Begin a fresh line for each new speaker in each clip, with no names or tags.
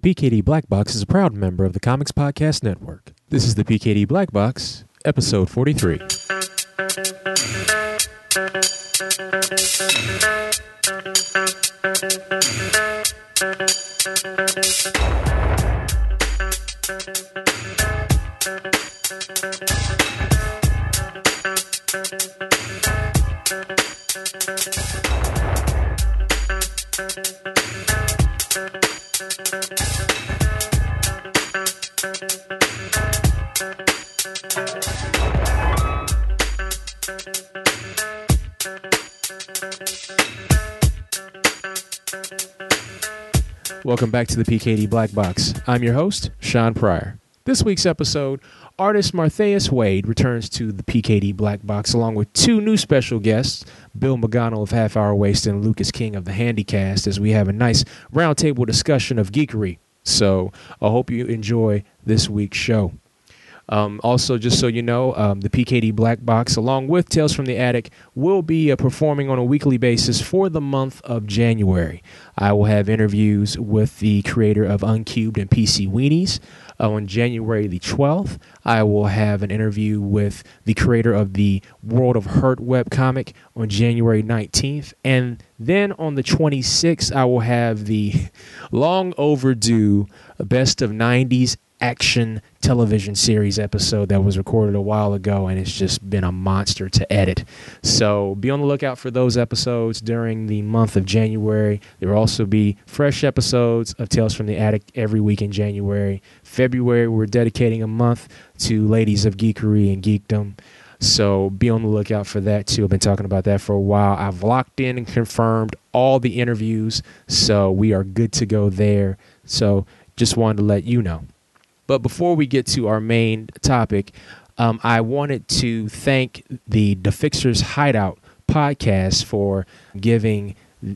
The PKD Black Box is a proud member of the Comics Podcast Network. This is the PKD Black Box, episode 43. Welcome back to the PKD Black Box. I'm your host, Shawn Pryor. This week's episode, artist Martheus Wade returns to the PKD Black Box along with two new special guests, Bill McGonnell of Half Hour Waste and Lucas King of the Handi-Cast, as we have a nice roundtable discussion of geekery. So I hope you enjoy this week's show. Um, also, just so you know, um, the PKD Black Box, along with Tales from the Attic, will be uh, performing on a weekly basis for the month of January. I will have interviews with the creator of Uncubed and PC Weenies. Uh, on January the 12th, I will have an interview with the creator of the World of Hurt webcomic on January 19th. And then on the 26th, I will have the long overdue Best of 90s action television series episode that was recorded a while ago and it's just been a monster to edit. So be on the lookout for those episodes during the month of January. There will also be fresh episodes of Tales from the Attic every week in January. February, we're dedicating a month to Ladies of Geekery and Geekdom. So be on the lookout for that too. I've been talking about that for a while. I've locked in and confirmed all the interviews, so we are good to go there. So just wanted to let you know. But before we get to our main topic, um, I wanted to thank the DeFixers Hideout podcast for giving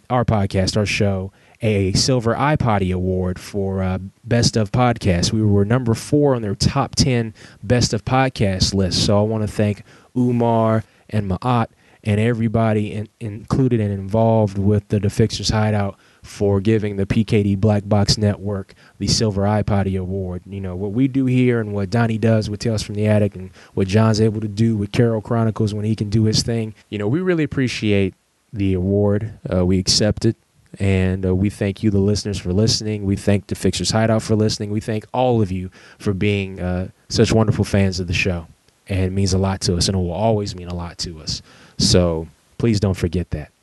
our podcast, our show, a Silver iPoddy Award for uh, Best of Podcasts. We were number four on their top 10 Best of Podcast list. So I want to thank Umar and Ma'at and everybody in, included and involved with the Defixers Hideout for giving the PKD Black Box Network the Silver iPoddy Award. You know, what we do here and what Donnie does with Tales from the Attic and what John's able to do with Carol Chronicles when he can do his thing. You know, we really appreciate the award. Uh, we accept it. And uh, we thank you, the listeners, for listening. We thank the Fixers Hideout for listening. We thank all of you for being uh, such wonderful fans of the show. And it means a lot to us, and it will always mean a lot to us. So please don't forget that.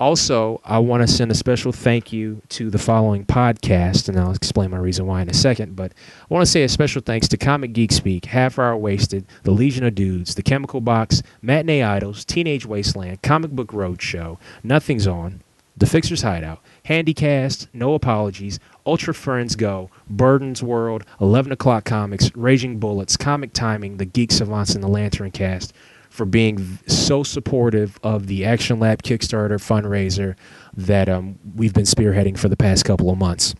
Also, I want to send a special thank you to the following podcast, and I'll explain my reason why in a second. But I want to say a special thanks to Comic Geek Speak, Half Hour Wasted, The Legion of Dudes, The Chemical Box, Matinee Idols, Teenage Wasteland, Comic Book Roadshow, Nothing's On, The Fixer's Hideout, Handi-Cast, No Apologies, Ultra Friends Go, Burden's World, 11 O'Clock Comics, Raging Bullets, Comic Timing, The Geek Savants, and The Lantern Cast for being so supportive of the Action Lab Kickstarter fundraiser that um, we've been spearheading for the past couple of months.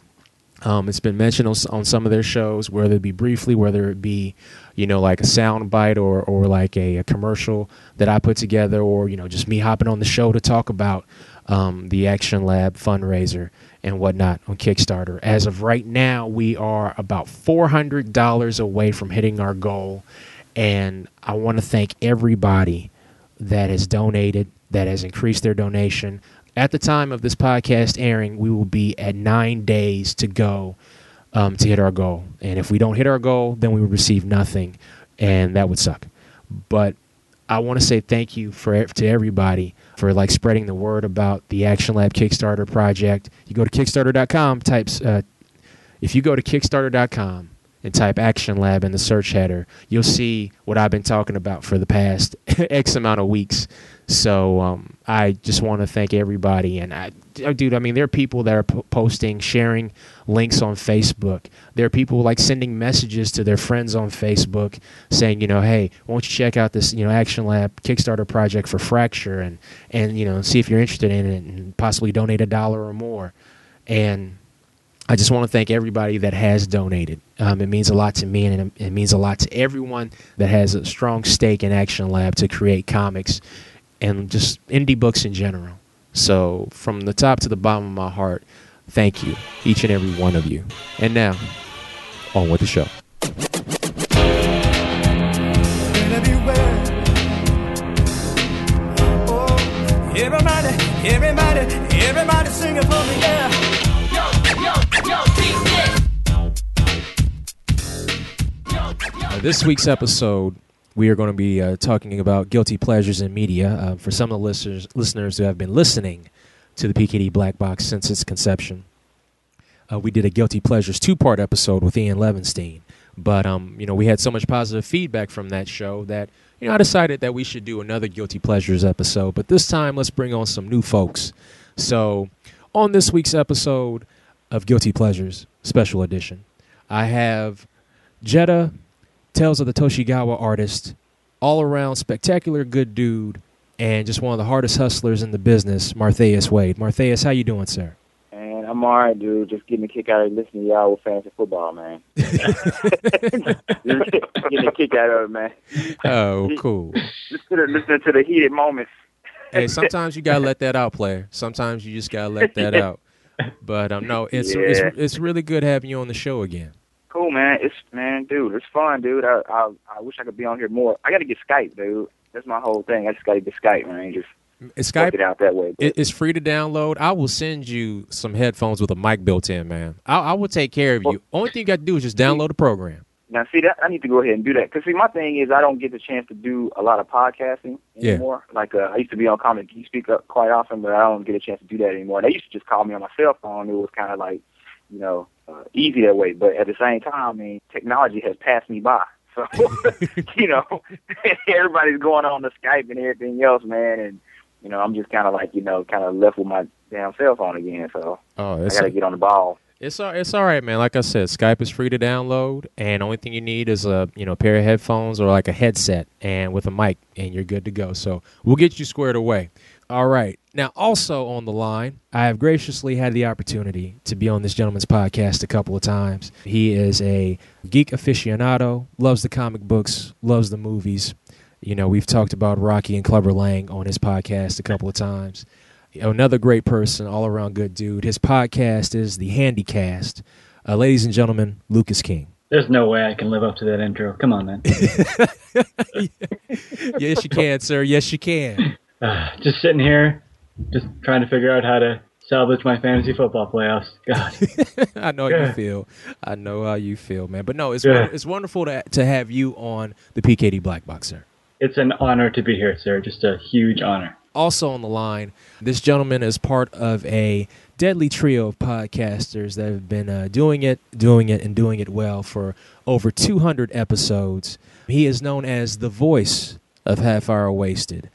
Um, it's been mentioned on, on, some of their shows, whether it be briefly, whether it be, you know, like a sound bite or, or like a, a commercial that I put together, or, you know, just me hopping on the show to talk about um, the Action Lab fundraiser and whatnot on Kickstarter. As of right now, we are about $400 away from hitting our goal. And I want to thank everybody that has donated, that has increased their donation. At the time of this podcast airing, we will be at nine days to go um, to hit our goal. And if we don't hit our goal, then we will receive nothing, and that would suck. But I want to say thank you for to everybody for like spreading the word about the Action Lab Kickstarter project. You go to Kickstarter.com, types. Uh, if you go to Kickstarter.com and type Action Lab in the search header, you'll see what I've been talking about for the past X amount of weeks. So um, I just want to thank everybody. And I, oh, dude, I mean, there are people that are p- posting, sharing links on Facebook. There are people like sending messages to their friends on Facebook saying, you know, hey, won't you check out this, you know, Action Lab Kickstarter project for Fracture and and you know, see if you're interested in it and possibly donate a dollar or more. And I just want to thank everybody that has donated. Um, it means a lot to me, and it, means a lot to everyone that has a strong stake in Action Lab to create comics and just indie books in general. So, from the top to the bottom of my heart, Thank you, each and every one of you. And now, on with the show. Everybody, everybody, everybody singing for me, yeah. Uh, this week's episode, we are going to be uh, talking about guilty pleasures in media. Uh, for some of the listeners, listeners who have been listening to the PKD Black Box since its conception, uh, we did a guilty pleasures two-part episode with Ian Levinstein. But um, you know, we had so much positive feedback from that show that you know I decided that we should do another guilty pleasures episode. But this time, let's bring on some new folks. So, on this week's episode of Guilty Pleasures Special Edition, I have Jetta Tales of the Toshigawa artist, all around spectacular good dude, and just one of the hardest hustlers in the business, Martheus Wade. Martheus, how you doing, sir?
Man, I'm all right, dude. Just getting a kick out of listening to y'all with fantasy football, man. getting a kick out of it, man.
Oh, cool.
Just listening to the heated moments.
hey, sometimes you gotta let that out, player. Sometimes you just gotta let that out. But um, no, it's,
Yeah.
it's it's really good having you on the show again.
Cool, man. It's man, dude. It's fun, dude. I I, I wish I could be on here more. I got to get Skype, dude. That's my whole thing. I just got to get Skype, man. Just
It's Skype.
it out that way.
It, it's free to download. I will send you some headphones with a mic built in, man. I, I will take care of you. Only thing you got to do is just download the program.
Now, see that I need to go ahead and do that because see, my thing is I don't get the chance to do a lot of podcasting
Yeah.
anymore. Like uh, I used to be on Comic Geek Speak up quite often, but I don't get a chance to do that anymore. They used to just call me on my cell phone. It was kind of like, you know, uh, easy that way. But at the same time, I mean, technology has passed me by. So, you know, everybody's going on the Skype and everything else, man, and you know, I'm just kind of like, you know, kind of left with my damn cell phone again. So
Oh,
I got to get on the ball.
It's all, it's all right, man. Like I said, Skype is free to download, and only thing you need is a you know pair of headphones or like a headset and with a mic, and you're good to go. So we'll get you squared away. All right. Now, also on the line, I have graciously had the opportunity to be on this gentleman's podcast a couple of times. He is a geek aficionado, loves the comic books, loves the movies. You know, we've talked about Rocky and Clubber Lang on his podcast a couple of times another great person, all around good dude. His podcast is the Handi-Cast. Uh, ladies and gentlemen, Lucas King.
There's no way I can live up to that intro. Come on, man.
yes, you can, sir. Yes, you can.
Uh, just sitting here, just trying to figure out how to salvage my fantasy football playoffs. God,
I know how you feel. I know how you feel, man. But no, it's
Yeah.
it's wonderful to to have you on the PKD Black Box, sir.
it's an honor to be here, sir. Just a huge honor.
Also on the line, this gentleman is part of a deadly trio of podcasters that have been uh, doing it, doing it, and doing it well for over 200 episodes. He is known as the voice of Half Hour Wasted.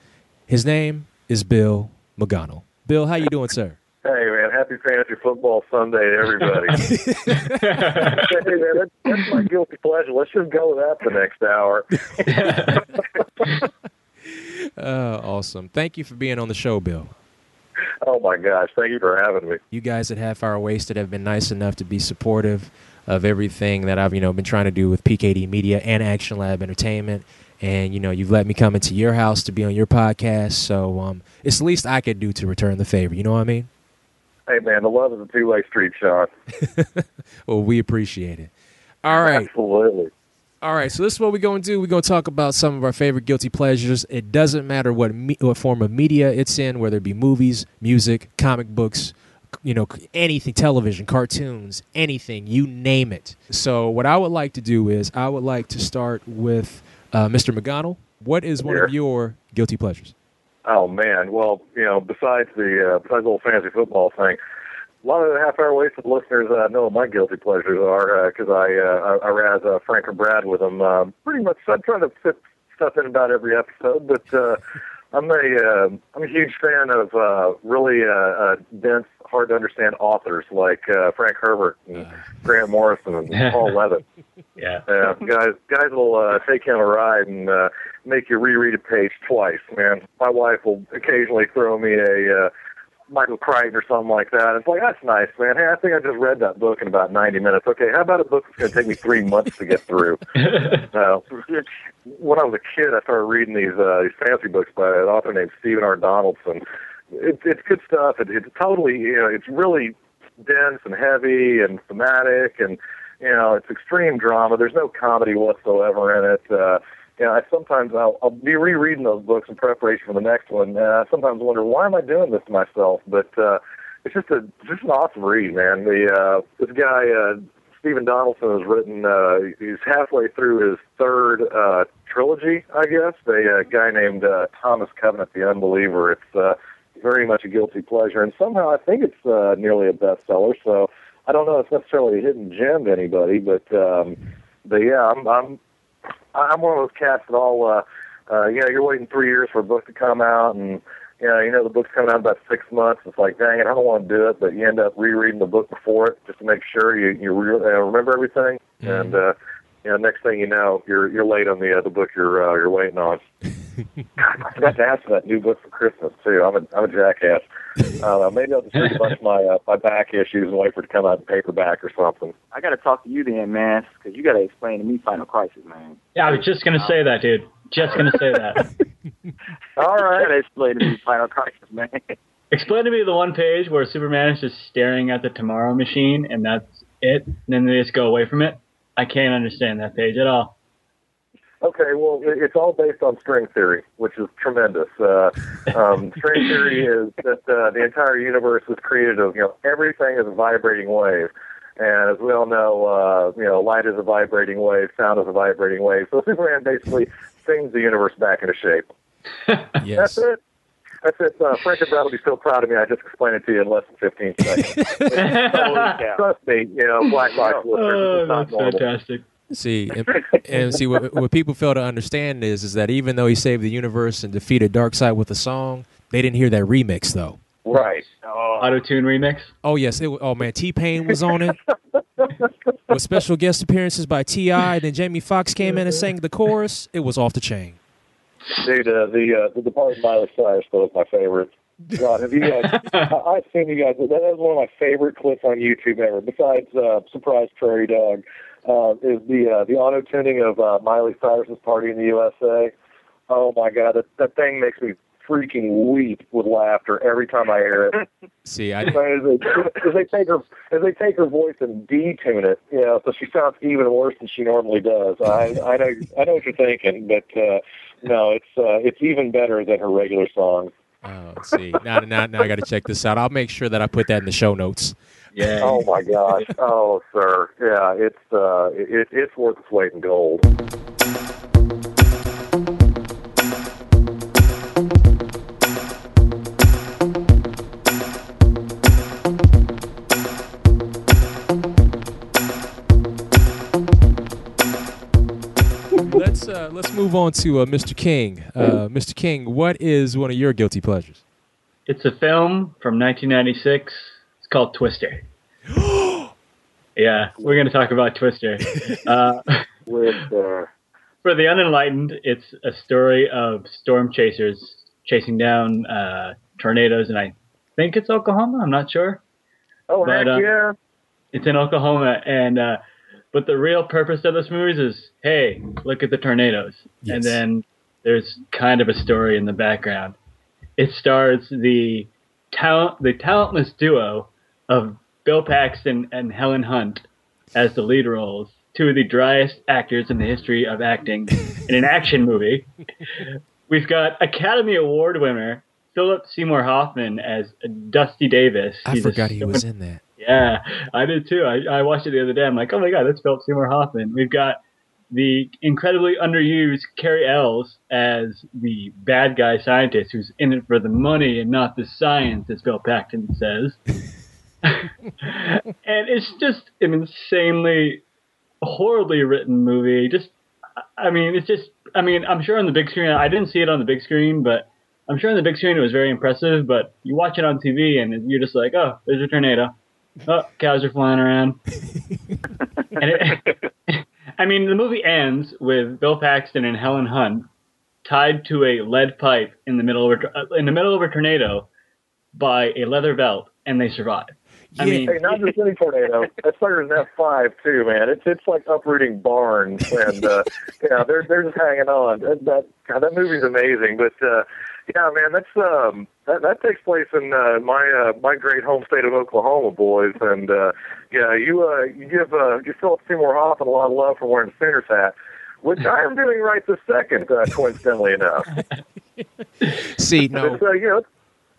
His name is Bill McGonnell. Bill, how you doing, sir?
Hey man, happy fantasy football Sunday to everybody. hey man, that's, that's my guilty pleasure. Let's just go with that the next hour.
Uh, awesome. Thank you for being on the show, Bill.
Oh my gosh, thank you for having me.
you guys at Half Hour Wasted have been nice enough to be supportive of everything that I've you know been trying to do with PKD Media and Action Lab Entertainment. And you know you've let me come into your house to be on your podcast, so um, it's the least I could do to return the favor. You know what I mean?
Hey man, the love is a two way street, Shawn.
Well, we appreciate it. All right,
Absolutely.
all right. So this is what we're going to do. We're going to talk about some of our favorite guilty pleasures. It doesn't matter what me- what form of media it's in, whether it be movies, music, comic books, you know, anything, television, cartoons, anything, you name it. So what I would like to do is I would like to start with uh, Mr. McGonnell. What is one of your guilty pleasures?
Oh man, well, you know, besides the uh, besides the whole fantasy football thing, a lot of the half hour wasted listeners uh, know what my guilty pleasures are because I, uh, I I raz uh, Frank and Brad with them. Uh, pretty much, I try to fit stuff in about every episode, but uh, I'm a uh, I'm a huge fan of uh, really uh, uh, dense, hard to understand authors like uh, Frank Herbert and Grant Morrison and Paul Levin.
Yeah.
Uh, guys, guys will uh, take you on a ride and uh, make you reread a page twice. Man, my wife will occasionally throw me a uh, Michael Crichton or something like that. It's like that's nice, man. Hey, I think I just read that book in about ninety minutes. Okay, how about a book that's going to take me three months to get through? Uh, when I was a kid, I started reading these uh, these fantasy books by an author named Stephen R. Donaldson. It, it's good stuff. It, it's totally, you know, it's really dense and heavy and thematic, and you know, it's extreme drama. There's no comedy whatsoever in it. Uh, you know, I sometimes I'll, I'll be rereading those books in preparation for the next one. And I sometimes wonder why am I doing this to myself, but uh, it's just a just an awesome read, man. The uh, this guy uh, Stephen Donaldson has written. Uh, he's halfway through his third uh, trilogy, I guess. A uh, guy named uh, Thomas Covenant, the Unbeliever. It's uh, very much a guilty pleasure, and somehow I think it's uh, nearly a bestseller. So I don't know if it's necessarily a hidden gem to anybody, but um, but yeah, I'm I'm I'm one of those cats that all uh, uh, you know you're waiting three years for a book to come out, and you know you know the book's coming out in about six months. It's like dang it, I don't want to do it, but you end up rereading the book before it just to make sure you you re- uh, remember everything,
Mhm.
and uh, you know next thing you know you're you're late on the uh, the book you're uh, you're waiting on. God, I forgot to ask for that new book for Christmas too. I'm a I'm a jackass. Uh, maybe I'll just read a bunch of my uh, my back issues and wait for it to come out in paperback or something.
I got to talk to you then, man, because you got to explain to me Final Crisis, man.
Yeah, I was just gonna say that, dude. Just gonna say that.
All right, You
got to explain to me Final Crisis, man.
Explain to me the one page where Superman is just staring at the Tomorrow Machine, and that's it. And then they just go away from it. I can't understand that page at all.
Okay, well, it's all based on string theory, which is tremendous. Uh, um, string theory is that uh, the entire universe is created of, you know, everything is a vibrating wave. And as we all know, uh, you know, light is a vibrating wave, sound is a vibrating wave. So Superman basically sings the universe back into shape.
Yes.
That's it. That's it. Uh, Frank and Brad will be so proud of me. I just explained it to you in less than 15 seconds. Trust me, you know, Black Box listeners,
oh,
it's not
that's
normal.
fantastic.
See, and, and see what, what people fail to understand is is that even though he saved the universe and defeated Darkseid with a song, they didn't hear that remix though.
Right.
Oh,
Auto tune remix.
Oh yes, it, oh man, T Pain was on it with special guest appearances by Ti. Then Jamie Foxx came in and sang the chorus. It was off the chain.
Dude, uh, the uh, the Departed Miley Cyrus though is my favorite. God, have you guys? I, I've seen you guys. That is one of my favorite clips on YouTube ever. Besides uh, Surprise Prairie Dog, uh, is the uh, the auto tuning of uh, Miley Cyrus's Party in the USA. Oh my God, that that thing makes me freaking weep with laughter every time I hear it.
See, I
as, they, as they take her as they take her voice and detune it, you know, so she sounds even worse than she normally does. I I know I know what you're thinking, but uh, no, it's uh, it's even better than her regular songs.
oh, see now now now I got to check this out. I'll make sure that I put that in the show notes.
Yeah.
Oh my gosh! Oh, sir, yeah, it's uh, it, it's worth its weight in gold.
Let's uh, let's move on to uh, Mr. King. Uh, Mr. King, what is one of your guilty pleasures?
It's a film from 1996. It's called Twister. yeah, we're going to talk about Twister. Uh,
With uh,
for the unenlightened, it's a story of storm chasers chasing down uh, tornadoes, and I think it's Oklahoma. I'm not sure.
oh
But,
heck
uh,
yeah!
It's in Oklahoma, and uh, but the real purpose of this movie is, hey, look at the tornadoes,
Yes.
and then there's kind of a story in the background. It stars the talent, the talentless duo of Bill Paxton and Helen Hunt as the lead roles, two of the driest actors in the history of acting in an action movie. We've got Academy Award winner Philip Seymour Hoffman as Dusty Davis.
I
He's
forgot he was in that.
yeah, I did too. I, I watched it the other day. I'm like, oh my god, that's Philip Seymour Hoffman. We've got the incredibly underused Cary Elwes as the bad guy scientist who's in it for the money and not the science, as Bill Paxton says. and it's just an insanely, horribly written movie. Just, I mean, it's just, I mean, I'm sure on the big screen, I didn't see it on the big screen, but I'm sure on the big screen it was very impressive. But you watch it on TV and you're just like, oh, there's a tornado. Oh, cows are flying around. and it, I mean, the movie ends with Bill Paxton and Helen Hunt tied to a lead pipe in the middle of a, in the middle of a tornado by a leather belt, and they survive. I
Yeah.
mean,
Hey, not just any tornado. That's bigger than F five too, man. It's it's like uprooting barns, and uh, yeah, they're they're just hanging on. That, that God, that movie's amazing. But uh, Yeah, man, that's um that that takes place in uh, my uh, my great home state of Oklahoma, boys, and uh, yeah, you uh, you give uh, you Philip Seymour Hoffman a lot of love for wearing a Sooners hat, which I am doing right this second, uh, coincidentally enough.
See, no,
uh, you know,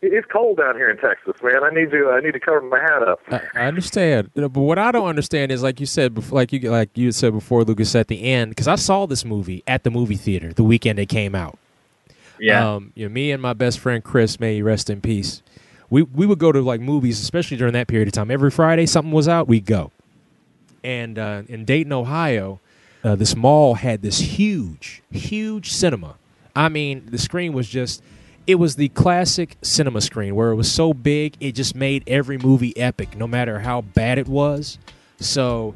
it's, it's cold down here in Texas, man. I need to I need to cover my hat up.
I, I understand, You know, but what I don't understand is like you said, before, like you like you said before, Lucas, at the end, because I saw this movie at the movie theater the weekend it came out.
Yeah.
Um, you know, me and my best friend Chris, may he rest in peace. We we would go to like movies, especially during that period of time. Every Friday, something was out, we'd go. And uh, in Dayton, Ohio, uh, this mall had this huge, huge cinema. I mean, the screen was just. It was the classic cinema screen where it was so big, it just made every movie epic, no matter how bad it was. So,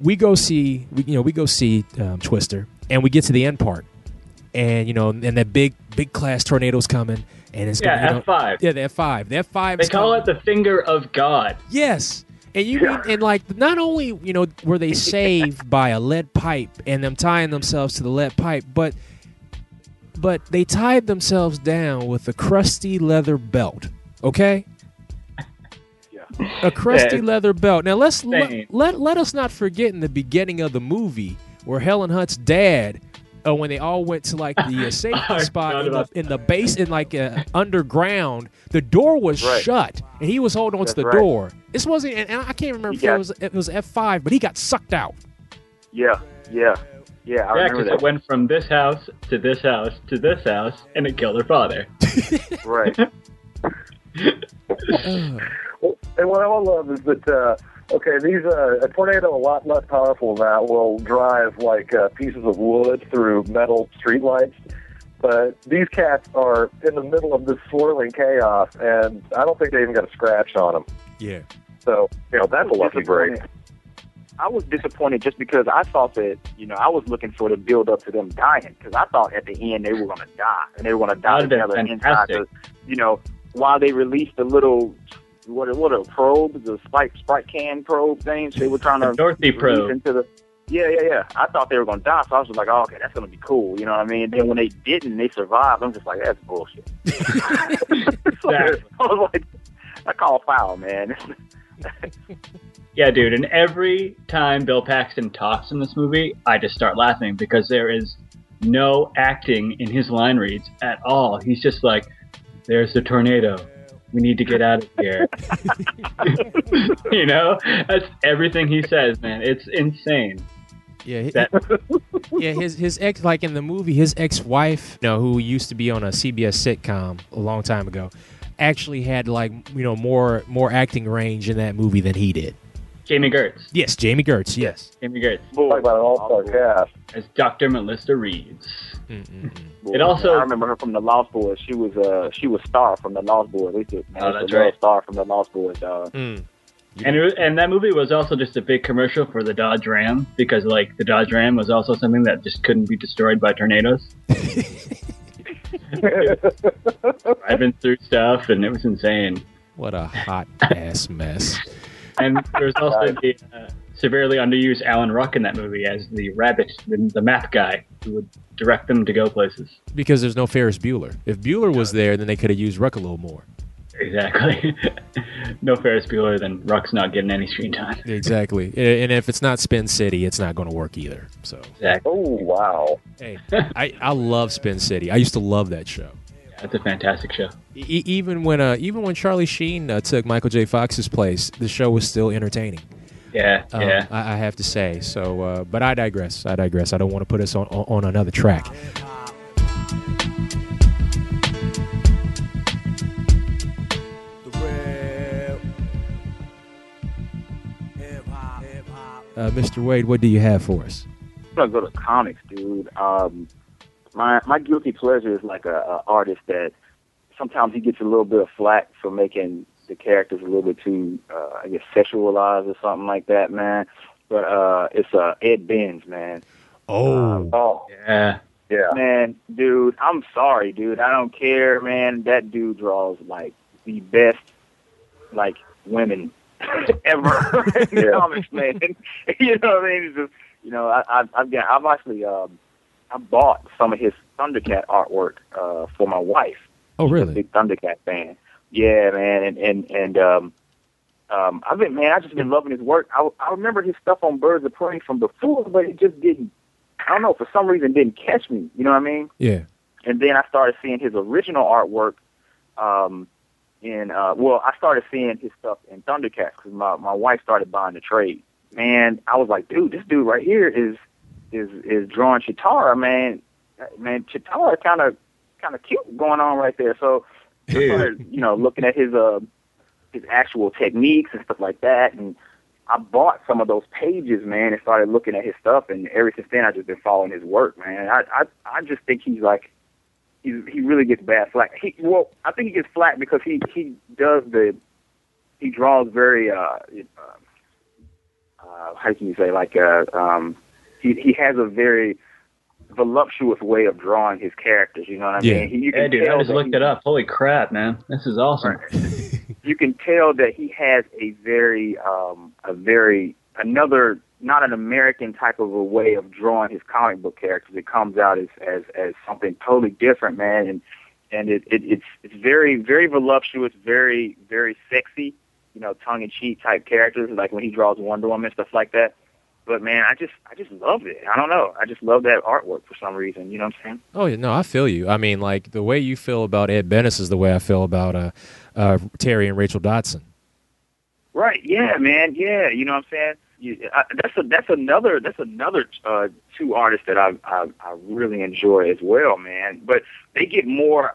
we go see, we, you know, we go see um, Twister, and we get to the end part, and you know, and that big, big class tornado's coming, and it's
Yeah,
know-
F5.
yeah, the F five, the F five.
They call it the finger of God.
Yes. And you mean, and like not only you know were they saved by a lead pipe and them tying themselves to the lead pipe, but but they tied themselves down with a crusty leather belt. Okay,
Yeah.
a crusty
Yeah.
leather belt. Now let's let, let us not forget in the beginning of the movie where Helen Hunt's dad. Uh, when they all went to like the uh, safety spot in the, in the base in like uh, underground, the door was
Right.
shut and he was holding on to the
right.
door. This wasn't, and and I can't remember
He
if it was it was F five, but he got sucked out.
Yeah, yeah, yeah. I
Yeah,
remember
because
that.
it went from this house to this house to this house, and it killed her father.
right.
Well, and what I love is that uh, okay, these uh, a tornado a lot less powerful than that will drive like uh, pieces of wood through metal streetlights. But these cats are in the middle of this swirling chaos, and I don't think they even got a scratch on them.
Yeah,
So you know that's a lucky break.
Disappointed. I was disappointed just because I thought that you know I was looking for the build up to them dying because I thought at the end they were going to die and they were going to die
That'd been
together inside
fantastic.
the you know while they released the little what are- what are probes the spike sprite can probe things they were trying to
Dorothy
release
probe.
into the yeah yeah yeah I thought they were going to die so I was just like oh okay that's going to be cool you know what I mean and then when they didn't they survived I'm just like that's bullshit So, I was like I call foul man
Yeah, dude. And every time Bill Paxton talks in this movie, I just start laughing because there is no acting in his line reads at all. He's just like, "There's the tornado. We need to get out of here." you know, that's everything he says, man. It's insane.
yeah,
That
yeah. His his ex, like in the movie, his ex wife, you know, who used to be on a CBS sitcom a long time ago, actually had like you know more more acting range in that movie than he did.
Jami Gertz.
Yes, Jami Gertz. Yes.
Jami Gertz
Talk about an all-star cast.
as Dr. Melissa Reeves.
Mm-mm-mm.
It also-
I remember her from the Lost Boys. She was uh she was Star from the Lost Boys. They said, man,
Oh, that's
love
right.
Star from the Lost Boys. Uh,
Mm.
And it, was- and that movie was also just a big commercial for the Dodge Ram because like the Dodge Ram was also something that just couldn't be destroyed by tornadoes. Driving through stuff and it was insane.
What a hot ass mess.
And there's also the uh, severely underused Alan Ruck in that movie as the rabbit, the, the map guy who would direct them to go places.
Because there's no Ferris Bueller. If Bueller was there, then they could have used Ruck a little more.
Exactly. no Ferris Bueller, then Ruck's not getting any screen time.
Exactly. And if it's not Spin City, it's not going to work either. So,
Exactly.
Oh wow!
hey, I, I love Spin City. I used to love that show.
That's a fantastic show.
E- even when uh, even when Charlie Sheen uh, took Michael J. Fox's place, the show was still entertaining.
Yeah,
Um,
yeah.
I, I have to say. So, uh, but I digress. I digress. I don't want to put us on, on, on another track. Uh, Mr. Wade, what do you have for us?
I'm gonna go to comics, dude. Um, my my guilty pleasure is like a, a artist that sometimes he gets a little bit of flack for making the characters a little bit too, uh, I guess, sexualized or something like that, man. But uh, it's uh, Ed Benes, man.
Oh,
Oh
Yeah.
yeah.
Man, dude, I'm sorry, dude. I don't care, man. That dude draws like the best, like women ever in
Yeah.
comics, man. you know what I mean? It's just, you know, I, I, I've got, I've actually, um, I bought some of his Thundercat artwork uh, for my wife,
Oh, really?
big Thundercat fan. Yeah, man, and and and um, um, I've been man, I just been loving his work. I I remember his stuff on Birds of Prey from before, but it just didn't. I don't know for some reason didn't catch me. You know what I mean?
Yeah.
and then I started seeing his original artwork. Um, in uh, well, I started seeing his stuff in Thundercats because my my wife started buying the trade. Man, I was like, dude, this dude right here is is is drawing Cheetara, man. Man, Cheetara kind of kind of cute going on right there. So I started, you know, looking at his uh his actual techniques and stuff like that, and I bought some of those pages, man, and started looking at his stuff. And ever since then, I've just been following his work, man. I I I just think he's like he he really gets bad flack. He well, I think he gets flack because he he does the he draws very uh, uh, uh how can you say like uh um he he has a very voluptuous way of drawing his characters. You know what I
Yeah.
mean? He, you
Yeah,
can
dude, I just looked
he-
it up. Holy crap, man. This is awesome.
you can tell that he has a very um a very another not an American type of a way of drawing his comic book characters. It comes out as as, as something totally different, man, and and it, it it's it's very very voluptuous, very very sexy, you know, tongue in cheek type characters, like when he draws Wonder Woman stuff like that. But man, I just I just love it. I don't know. I just love that artwork for some reason. You know what I'm saying?
Oh yeah, no, I feel you. I mean, like the way you feel about Ed Benes is the way I feel about uh, uh, Terry and Rachel Dodson.
Right. Yeah, man. Yeah. You know what I'm saying? You, I, that's a that's another that's another uh, two artists that I, I I really enjoy as well, man. But they get more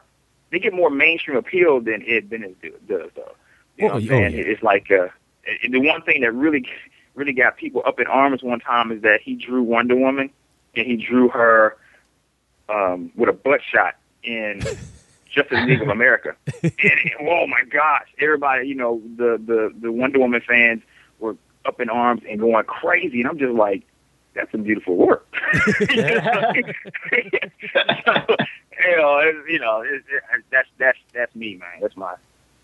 they get more mainstream appeal than Ed Bennett do, does, though. You know
Oh,
what I'm
oh,
saying?
yeah.
It's like uh, it- the one thing that really really got people up in arms one time is that he drew Wonder Woman and he drew her um, with a butt shot in Justice League of America. and, and oh my gosh, everybody, you know, the the the Wonder Woman fans were up in arms and going crazy, and I'm just like, that's some beautiful work. you know, it's, you know, it, it, that's that's that's me, man. That's my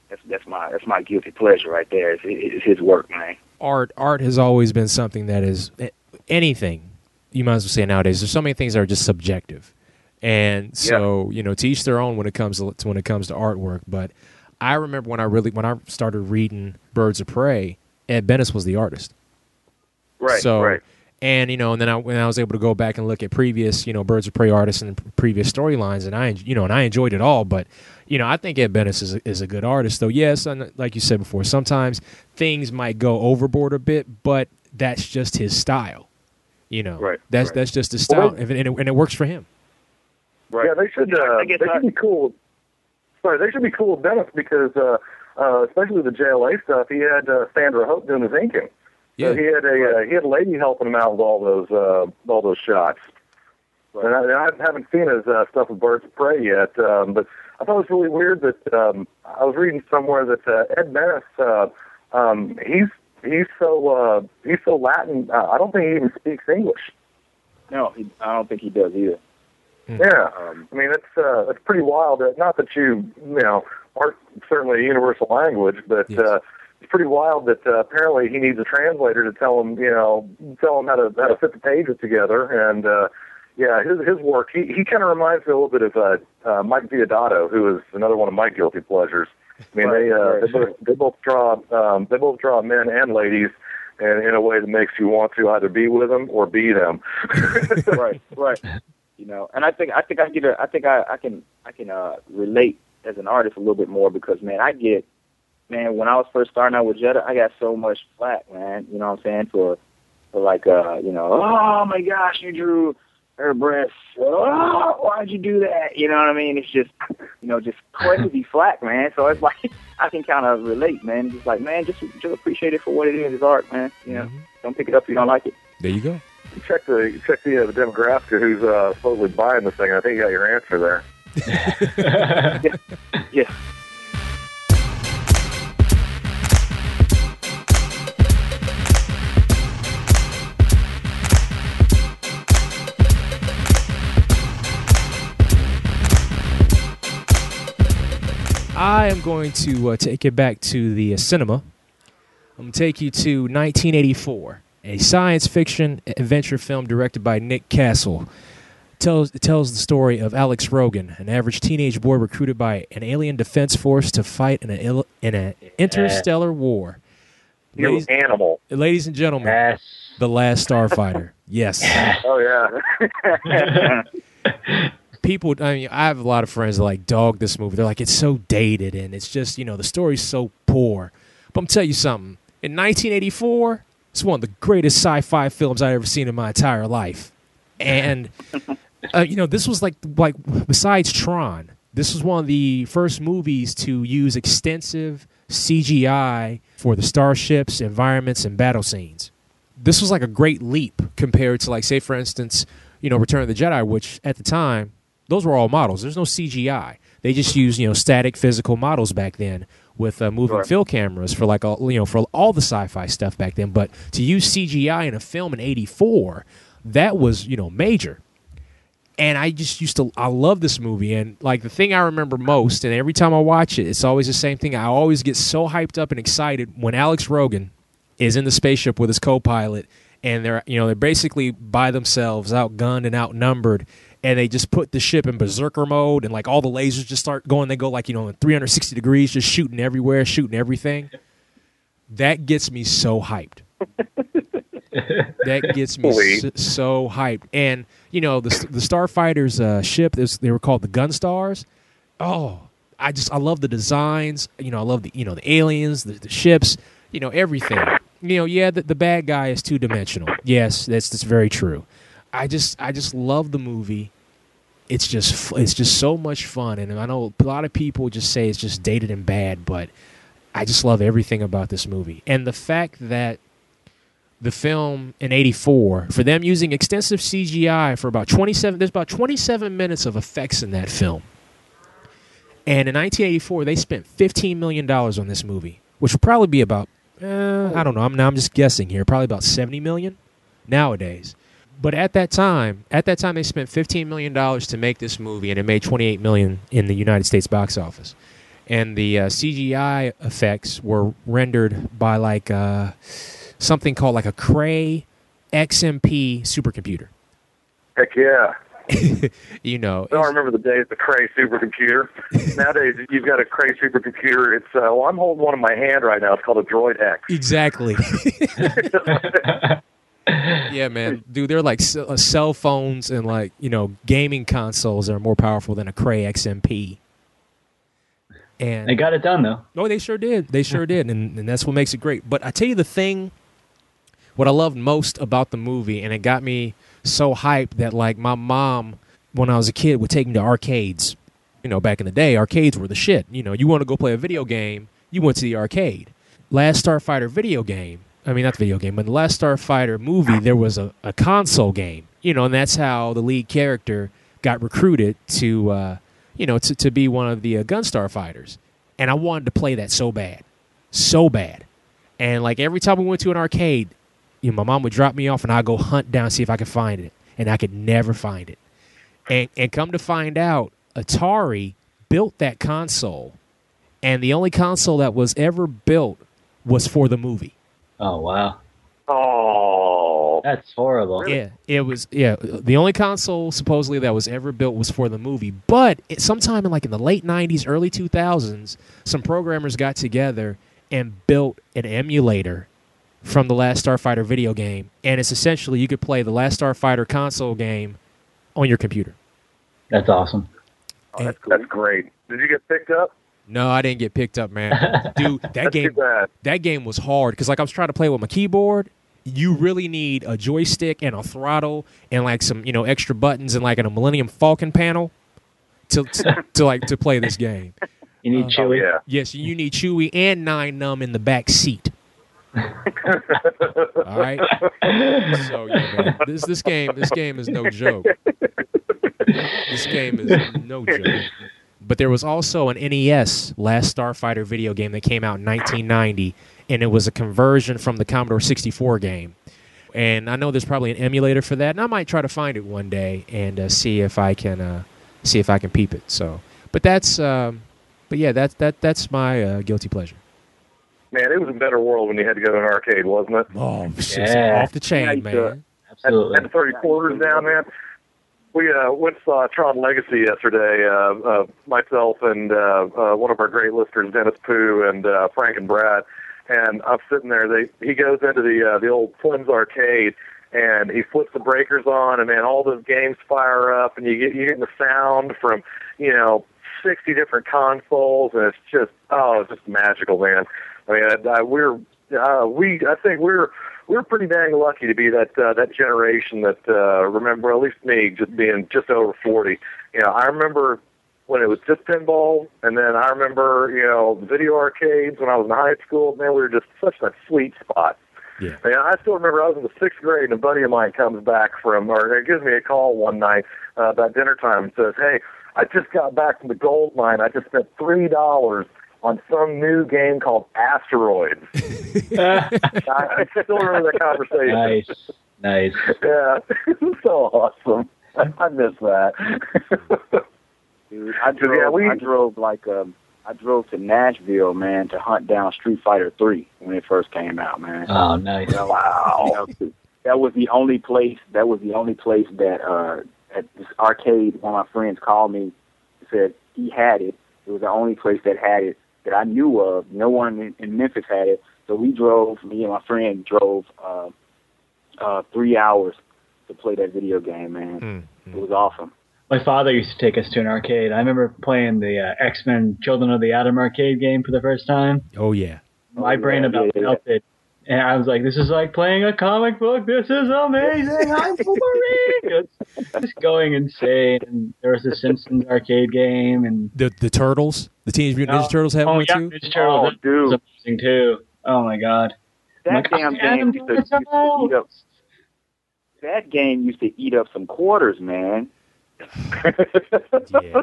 that's that's my that's my guilty pleasure right there. It's, it's his work, man.
Art art has always been something that is eh, anything. You might as well say nowadays. There's so many things that are just subjective, and so you know, to each their own when it comes to, to when it comes to artwork. But I remember when I really when I started reading Birds of Prey, Ed Benes was the artist.
Right,
So,
right.
and you know, and then I, when I was able to go back and look at previous, you know, Birds of Prey artists and previous storylines, and I, you know, and I enjoyed it all. But you know, I think Ed Benes is a, is a good artist, though. Yes, and like you said before, sometimes things might go overboard a bit, but that's just his style. You know,
Right,
That's
right.
that's just his style,
Well,
and, it, and it works for him.
Right.
Yeah, they should. Uh,
I guess
they
I-
should be cool. Sorry, they should be cool with Dennis because, uh, uh, especially the JLA stuff, he had uh, Sandra Hope doing his inking.
Yeah,
So he had a uh, he had a lady helping him out with all those uh, all those shots. And I, and I haven't seen his uh, stuff with Birds of Prey yet, um, but I thought it was really weird that um, I was reading somewhere that uh, Ed Benes, uh, um, he's he's so uh, he's so Latin. Uh, I don't think he even speaks English.
No, he, I don't think he does either.
Yeah,
Um,
I mean it's uh, it's pretty wild. That, not that you you know art certainly a universal language, but
Yes.
uh, it's pretty wild that uh, apparently he needs a translator to tell him you know tell him how to how to fit the pages together. And uh, yeah, his his work he he kind of reminds me a little bit of uh, uh, Mike Deodato, who is another one of my guilty pleasures. I mean they uh,
Right,
they both they both draw um, they both draw men and ladies. And in a way that makes you want to either be with them or be them.
right, right. You know, and I think I think I get a I think I I can I can uh relate as an artist a little bit more because man, I get man when I was first starting out with Jetta, I got so much flack, man. You know what I'm saying for for like uh you know oh my gosh you drew her breasts oh why'd you do that? You know what I mean? It's just you know just crazy flack man. So it's like I can kind of relate man. Just like man just just appreciate it for what it is. It's art man. You know
Mhm.
don't pick it up if you don't like it.
There you go.
Check the check the, uh, the demographic who's uh, supposedly buying this thing. I think you got your answer there.
yes
I am going to uh, take it back to the uh, cinema. I'm going to take you to 1984, a science fiction adventure film directed by Nick Castle. tells it tells the story of Alex Rogan, an average teenage boy recruited by an alien defense force to fight in an in an interstellar war.
You
Ladies,
animal.
ladies and gentlemen,
Yes.
the last Starfighter. Yes.
Oh yeah.
people i mean i have a lot of friends that like dog this movie. They're like it's so dated and it's just you know the story's so poor. But i'm tell you something. In 1984 it's one of the greatest sci-fi films i've ever seen in my entire life. And uh, you know this was like like besides tron this was one of the first movies to use extensive cgi for the starships environments and battle scenes. This was like a great leap compared to like say for instance you know return of the jedi which at the time those were all models. There's no cgi they just used you know static physical models back then with uh, moving
Sure.
fill cameras for like all, you know for all the sci-fi stuff back then. But to use cgi in a film in 84 that was you know major. And I just used to I love this movie. And like the thing I remember most and every time I watch it it's always the same thing. I always get so hyped up and excited when Alex Rogan is in the spaceship with his co-pilot and they're you know they're basically by themselves outgunned and outnumbered and they just put the ship in berserker mode and like all the lasers just start going they go like you know in 360 degrees just shooting everywhere shooting everything that gets me so hyped that gets me so, so hyped. And you know the the Starfighters uh, ship, this, they were called the Gunstars. Oh, I just I love the designs. You know, I love the you know the aliens, the, the ships, you know everything. You know, yeah, the, the bad guy is two dimensional. Yes, that's that's very true. I just I just love the movie. It's just it's just so much fun, and I know a lot of people just say it's just dated and bad, but I just love everything about this movie, and the fact that the film in 84 for them using extensive CGI for about 27 there's about 27 minutes of effects in that film. And in 1984 they spent 15 million dollars on this movie, which would probably be about uh, I don't know, I'm now I'm just guessing here, probably about 70 million nowadays. But at that time, at that time they spent 15 million dollars to make this movie and it made 28 million in the United States box office. And the uh, CGI effects were rendered by like uh, something called like a Cray XMP supercomputer.
Heck yeah.
You know,
I remember the days of the Cray supercomputer. Nowadays, you've got a Cray supercomputer. It's uh, well, I'm holding one in my hand right now. It's called a Droid X.
exactly. yeah, man, dude, they're like c- uh, cell phones and like you know gaming consoles that are more powerful than a Cray XMP. And
They got it done though.
Oh, they sure did. They sure did, and, and that's what makes it great. But I tell you the thing, what I loved most about the movie, and it got me so hyped that like my mom, when I was a kid, would take me to arcades. You know, back in the day, arcades were the shit. You know, you want to go play a video game, you went to the arcade. Last Starfighter video game. I mean, not the video game, but the Last Starfighter movie, there was a, a console game. You know, and that's how the lead character got recruited to, uh, you know, to, to be one of the uh, Gunstar fighters. And I wanted to play that so bad, so bad. And like every time we went to an arcade, you know, my mom would drop me off and I'd go hunt down see if I could find it, and I could never find it. And and come to find out, Atari built that console, and the only console that was ever built was for the movie.
Oh wow,
Oh,
that's horrible.
Yeah, it was. Yeah, the only console supposedly that was ever built was for the movie. But it, sometime in like in the late '90s, early 2000s, some programmers got together and built an emulator from the Last Starfighter video game, and it's essentially you could play the Last Starfighter console game on your computer.
That's awesome.
oh, that's, that's great. Did you get picked up?
No, I didn't get picked up, man. Dude, that game that game was hard because like I was trying to play with my keyboard. You really need a joystick and a throttle and like some you know extra buttons and like a Millennium Falcon panel to to, to like to play this game.
You need
Uh,
Chewy.
yeah.
Yes, you need Chewy and Nien Nunb in the back seat. All right. So yeah, man, this this game this game is no joke. This game is no joke. But there was also an NES Last Starfighter video game that came out in 1990, and it was a conversion from the Commodore 64 game. And I know there's probably an emulator for that, and I might try to find it one day and uh, see if I can uh, see if I can peep it. So, but that's um, but yeah, that's that that's my uh, guilty pleasure.
Man, it was a better world when you had to go to an arcade, wasn't it?
Oh,
Yeah.
off the chain,
Yeah,
man.
you
Had,
Absolutely.
had to throw your quarters down, man. We uh, went saw Tron Legacy yesterday. Uh, uh, myself and uh, uh, one of our great listeners, Dennis Pooh, and uh, Frank and Brad. And I'm sitting there. They he goes into the uh, the old Flynn's arcade, and he flips the breakers on, and man, all those games fire up, and you get you get the sound from you know 60 different consoles, and it's just oh, it's just magical, man. I mean, I, I, we're uh, we I think we're we're pretty dang lucky to be that uh, that generation that uh, remember at least me just being just over 40. You know, I remember when it was just pinball, and then I remember you know video arcades when I was in high school. Man, we were just such a sweet spot.
Yeah.
And I still remember I was in the sixth grade, and a buddy of mine comes back from, or gives me a call one night uh, about dinner time and says, "Hey, I just got back from the gold mine. I just spent three dollars on some new game called Asteroids." I, I still remember that conversation.
nice, nice.
Yeah, so awesome. I, I miss that.
Dude, I drove.
Yeah, we-
I drove like um, I drove to Nashville, man, to hunt down Street Fighter Three when it first came out, man.
Oh, nice.
wow. that was the only place. That was the only place that uh, at this arcade. One of my friends called me, said he had it. It was the only place that had it that I knew of. No one in, in Memphis had it. So we drove. Me and my friend drove uh, uh, three hours to play that video game, man.
Mm,
It was awesome.
My father used to take us to an arcade. I remember playing the uh, X Men Children of the Atom arcade game for the first time.
Oh yeah.
My brain
yeah,
about
yeah, yeah.
melted. And I was like, this is like playing a comic book. This is amazing. I'm Wolverine. It's just going insane. And there was the Simpsons arcade game. And
The the turtles, the Teenage Mutant
Oh,
Ninja Turtles have
oh,
one
yeah,
too.
Ninja Turtles.
Oh,
that
dude.
amazing too. Oh, my God.
That
Like,
damn game used to, used to eat up. That game used to eat up some quarters, man.
Yeah.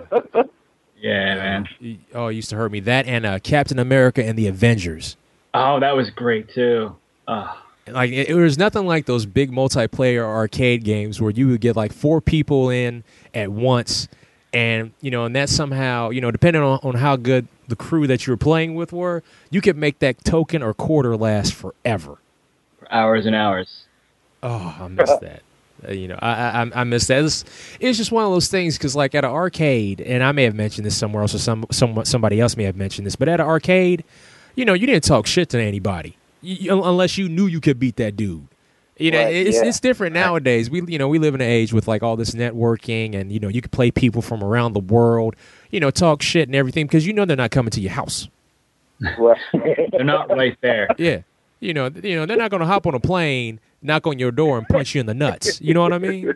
Yeah, man.
Oh, it used to hurt me. That and uh, Captain America and the Avengers.
Oh, that was great too. Oh,
Like it, it was nothing like those big multiplayer arcade games where you would get like four people in at once, and you know, and that somehow, you know, depending on, on how good the crew that you were playing with were, you could make that token or quarter last forever.
for hours and hours.
Oh, I miss that. Uh, you know, I I, I miss that. It's, it's just one of those things because, like, at an arcade, and I may have mentioned this somewhere else, or some, some somebody else may have mentioned this, but at an arcade, you know, you didn't talk shit to anybody you, you- unless you knew you could beat that dude. You know,
Right,
it's
yeah.
it's different nowadays. We you know we live in an age with like all this networking, and you know you can play people from around the world. You know, talk shit and everything because you know they're not coming to your house.
Well,
They're not right there.
Yeah. You know, you know, they're not going to hop on a plane, knock on your door, and punch you in the nuts. You know what I mean?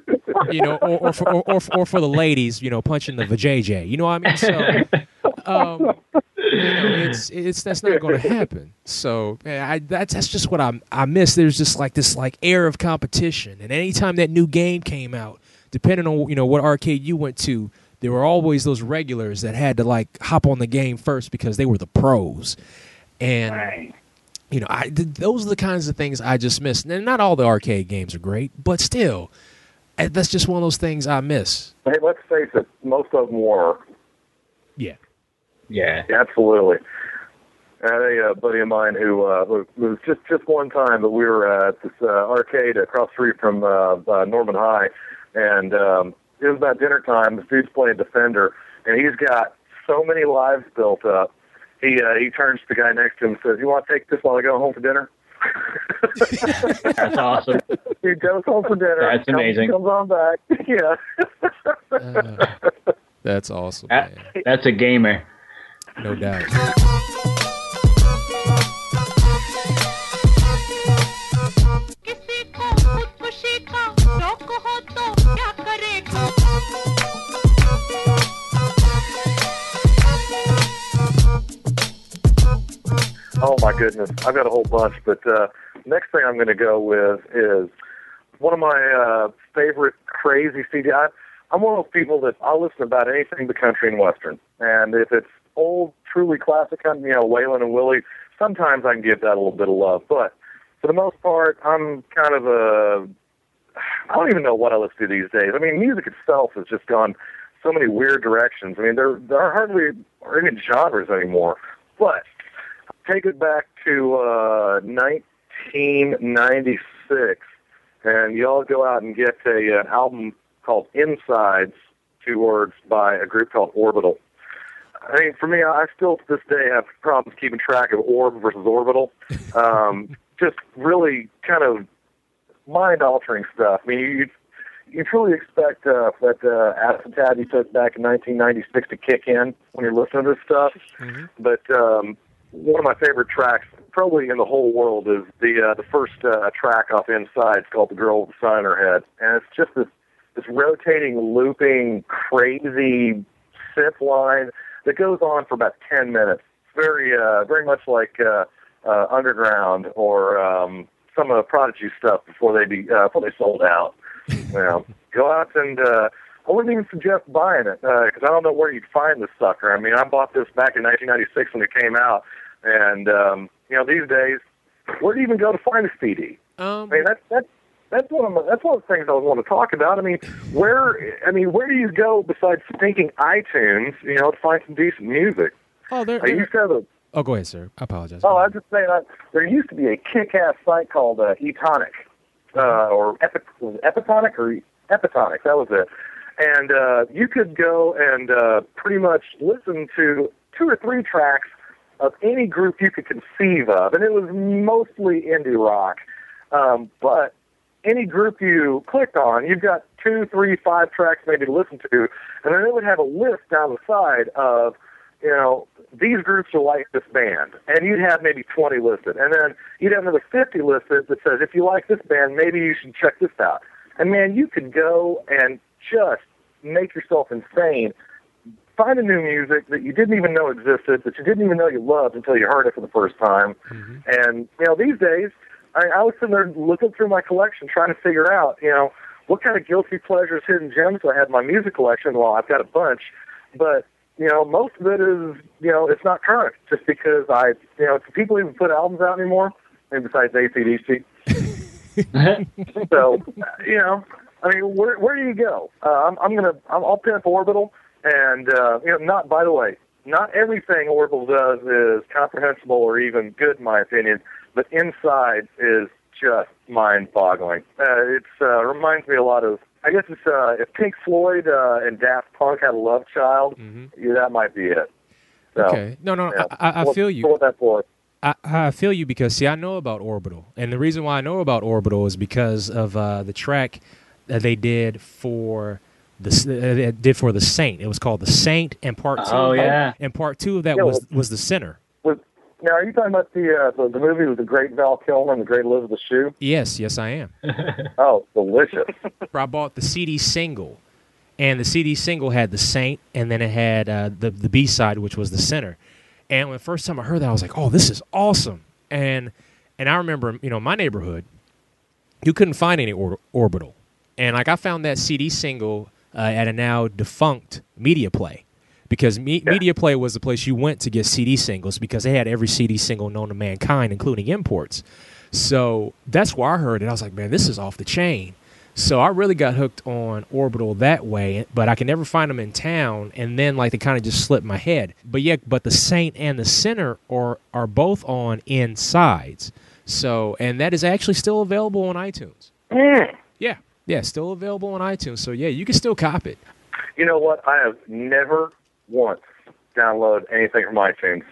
You know, or or for, or, or, for, or for the ladies, you know, punching the vajayjay. You know what I mean? So, um, you know, it's it's that's not going to happen. So, I, that's that's just what I I miss. There's just like this like air of competition, and anytime that new game came out, depending on you know what arcade you went to, there were always those regulars that had to like hop on the game first because they were the pros, and
Right.
you know, I th- those are the kinds of things I just miss. And not all the arcade games are great, but still, eh, that's just one of those things I miss.
hey, let's face it, most of them were.
Yeah.
Yeah.
Absolutely. I had a uh, buddy of mine who uh, was just just one time, but we were uh, at this uh, arcade across the street from uh, uh, Norman High, and um, it was about dinner time. This dude's playing Defender, and he's got so many lives built up. He uh, he turns to the guy next to him and says, "You want to take this while I go home for dinner?"
That's awesome.
he goes home for dinner.
That's
comes-
amazing.
Comes on back. yeah.
Uh, that's awesome,
That, that's a gamer.
No doubt.
Oh my goodness, I've got a whole bunch, but uh, next thing I'm going to go with is one of my uh, favorite crazy CDs. I, I'm one of those people that I'll listen about anything but country and western, and if it's old, truly classic, country, you know, Waylon and Willie, sometimes I can give that a little bit of love. But for the most part, I'm kind of a I don't even know what I listen to these days. I mean, music itself has just gone so many weird directions. I mean, there there are hardly or even genres anymore. But take it back to uh, 1996, and y'all go out and get a an album called In Sides, two words, by a group called Orbital. I mean, for me, I still to this day have problems keeping track of orb versus orbital. Um, just really kind of mind-altering stuff. I mean, you you truly expect uh, that uh, acid tab you took back in 1996 to kick in when you're listening to this stuff. But um, one of my favorite tracks, probably in the whole world, is the uh, the first uh, track off Inside. It's called "The Girl with the Sun in Her Head," and it's just this this rotating, looping, crazy synth line that goes on for about 10 minutes. Very uh, very much like uh, uh, Underground or um, some of the Prodigy stuff before they be uh, before they sold out. You know, go out and uh, I wouldn't even suggest buying it because I don't know where you'd find this sucker. I mean, I bought this back in 1996 when it came out, and um, you know, these days, where do you even go to find a CD?
Um,
I mean, that's that's that's one of the, that's one of the things I want to talk about. I mean, where I mean, where do you go besides thinking iTunes? You know, to find some decent music.
oh, there.
I used to have a
Oh, go ahead, sir. I apologize.
Oh, I was just saying, I, there used to be a kick-ass site called uh, eTonic, uh, or Epi- was it Epitonic or Epitonic. That was it. And uh, you could go and uh, pretty much listen to two or three tracks of any group you could conceive of, and it was mostly indie rock. Um, but any group you clicked on, you've got two, three, five tracks maybe to listen to, and then it would have a list down the side of you know, these groups are like this band, and you'd have maybe 20 listed, and then you'd have another 50 listed that says, if you like this band, maybe you should check this out. And man, you could go and just make yourself insane. Find a new music that you didn't even know existed, that you didn't even know you loved until you heard it for the first time. Mm-hmm. And you know, these days, I, I was sitting there looking through my collection, trying to figure out, you know, what kind of guilty pleasures, hidden gems I had in my music collection. Well, I've got a bunch, but you know, most of it is, you know, it's not current just because I, you know, do people even put albums out anymore? Maybe besides ACDC. so, you know, I mean, where where do you go? Uh, I'm I'm gonna I'm, I'll pin up Orbital, and uh, you know, not by the way, not everything Orbital does is comprehensible or even good in my opinion, but Inside is just mind-boggling. Uh, it's uh, reminds me a lot of. I guess it's uh, if Pink Floyd uh, and Daft Punk had a love child, yeah, that might be it. So,
Okay. No, no,
yeah.
I, I, I feel you.
What that for?
I, I feel you because see, I know about Orbital, and the reason why I know about Orbital is because of uh, the track that they did for the s- uh, they did for the Saint. It was called the Saint, and part two.
Oh, yeah.
and part two of that
Yeah,
was
well-
was the Sinner.
Was, now, are you talking about the, uh, the the movie with the great Val Kilmer and the great Elizabeth Shue?
Yes, yes, I am.
Oh, delicious.
I bought the CD single, and the CD single had the Saint, and then it had uh, the the B side, which was the Sinner. And when the first time I heard that, I was like, "Oh, this is awesome!" And and I remember, you know, my neighborhood, you couldn't find any or- orbital, and like I found that CD single uh, at a now defunct Media Play. Because me- Media Play was the place you went to get CD singles because they had every CD single known to mankind, including imports. So that's where I heard it. I was like, man, this is off the chain. So I really got hooked on Orbital that way, but I could never find them in town. And then like they kind of just slipped my head. But yeah, but the Saint and the Sinner are are both on In Sides. So and that is actually still available on iTunes.
Mm.
Yeah, yeah, still available on iTunes. So yeah, you can still cop it.
You know what? I have never once download anything from iTunes.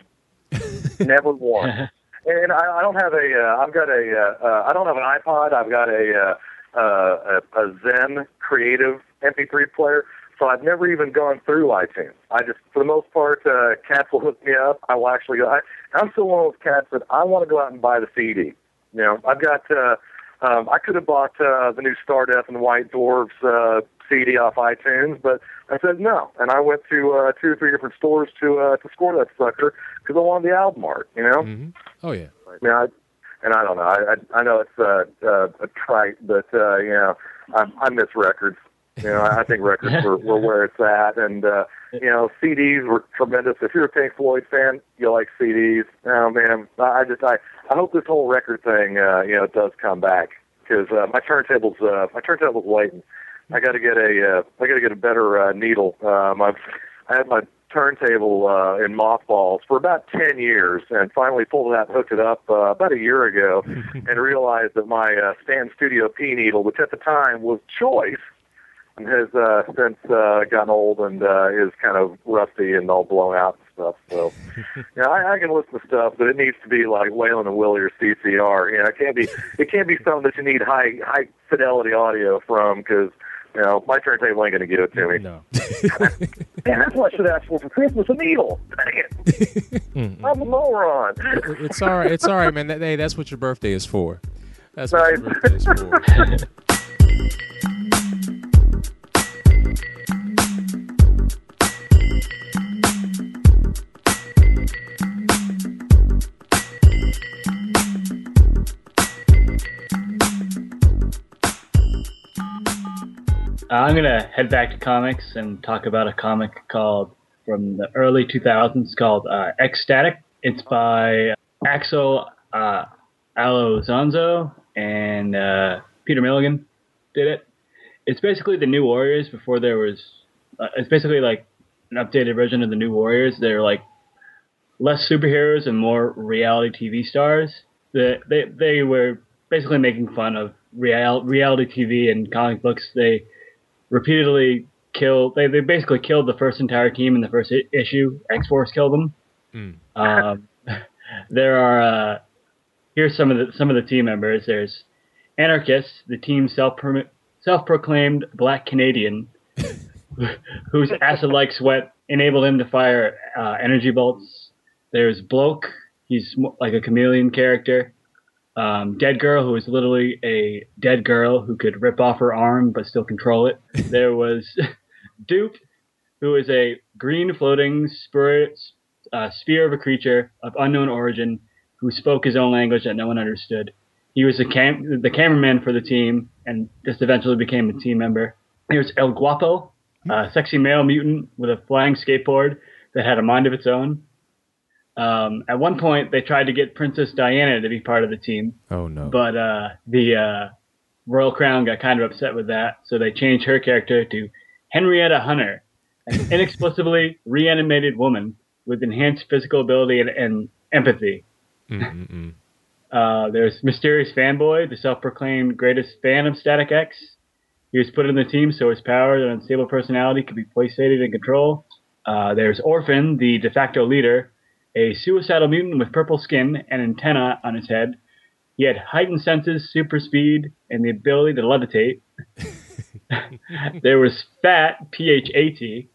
never once. And I, I don't have a. Uh, I've got a. Uh, uh, I don't have an iPod. I've got a, uh, uh, a a Zen Creative MP3 player. So I've never even gone through iTunes. I just, for the most part, uh, cats will hook me up. I will actually go. I, I'm still one of those cats that I want to go out and buy the CD. You know, I've got. Uh, um, I could have bought uh, the new Stardust and White Dwarfs uh, CD off iTunes, but I said no, and I went to uh, two or three different stores to uh, to score that sucker because I wanted the album art. You know,
hmm Oh yeah.
I mean, I, and I don't know. I I, I know it's uh, uh, a trite, but uh, you know, I, I miss records. You know, I think records were, were where it's at, and uh, you know, CDs were tremendous. If you're a Pink Floyd fan, you like CDs. Oh man, I I just I I hope this whole record thing, uh, you know, does come back because uh, my turntable's uh, my turntable's waiting. I got to get a uh, I got to get a better uh, needle. Um, I've I had my turntable uh, in mothballs for about ten years, and finally pulled it out hooked it up uh, about a year ago, and realized that my uh, Stan Studio P needle, which at the time was choice, has uh, since uh, gotten old and uh, is kind of rusty and all blown out and stuff. So, yeah, I, I can listen to stuff, but it needs to be like Waylon and Willie or CCR. You know, it can't be it can't be something that you need high high fidelity audio from because you know my turntable ain't going to give it to me.
No.
Man, that's what I should ask for for Christmas—a needle. Dang it! I'm a moron.
it's all right. It's all right, man. That, hey, that's what your birthday is for. That's what your birthday is for.
I'm gonna head back to comics and talk about a comic called from the early 2000s called uh, X-Statix. It's by Axel uh, Alonso and uh, Peter Milligan did it. It's basically the New Warriors before there was. Uh, it's basically like an updated version of the New Warriors. They're like less superheroes and more reality TV stars. The, they they were basically making fun of real, reality TV and comic books. They repeatedly killed. They, they basically killed the first entire team in the first I- issue. X Force killed them.
Mm.
Um, there are uh, here's some of the some of the team members. There's Anarchist, the team's self self proclaimed Black Canadian, whose acid like sweat enabled him to fire uh, energy bolts. There's Bloke. He's like a chameleon character. Um, dead Girl, who was literally a dead girl who could rip off her arm but still control it. There was Doop, who is a green floating spirit, uh, sphere of a creature of unknown origin who spoke his own language that no one understood. He was the, cam- the cameraman for the team and just eventually became a team member. There's El Guapo, a sexy male mutant with a flying skateboard that had a mind of its own. Um, at one point, they tried to get Princess Diana to be part of the team,
Oh no.
but uh, the uh, Royal Crown got kind of upset with that, so they changed her character to Henrietta Hunter, an inexplicably reanimated woman with enhanced physical ability and, and empathy.
Mm-mm-mm.
Uh, there's Mysterious Fanboy, the self-proclaimed greatest fan of Static X. He was put in the team so his powers and unstable personality could be placated and control. Uh, there's Orphan, the de facto leader, a suicidal mutant with purple skin and antenna on his head. He had heightened senses, super speed, and the ability to levitate. there was Phat, P-H-A-T,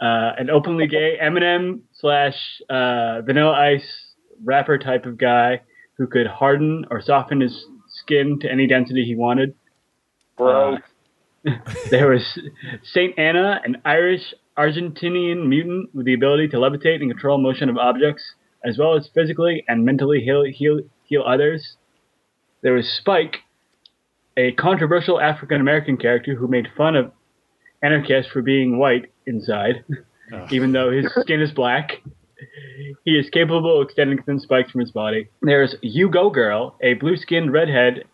uh, an openly gay Eminem slash uh, Vanilla Ice rapper type of guy who could harden or soften his skin to any density he wanted.
Bro,
There was Saint Anna, an Irish Argentinian mutant with the ability to levitate and control motion of objects, as well as physically and mentally heal heal heal others. There was Spike, a controversial African American character who made fun of anarchists for being white inside, even though his skin is black. He is capable of extending thin spikes from his body. There's You Go Girl, a blue skinned redhead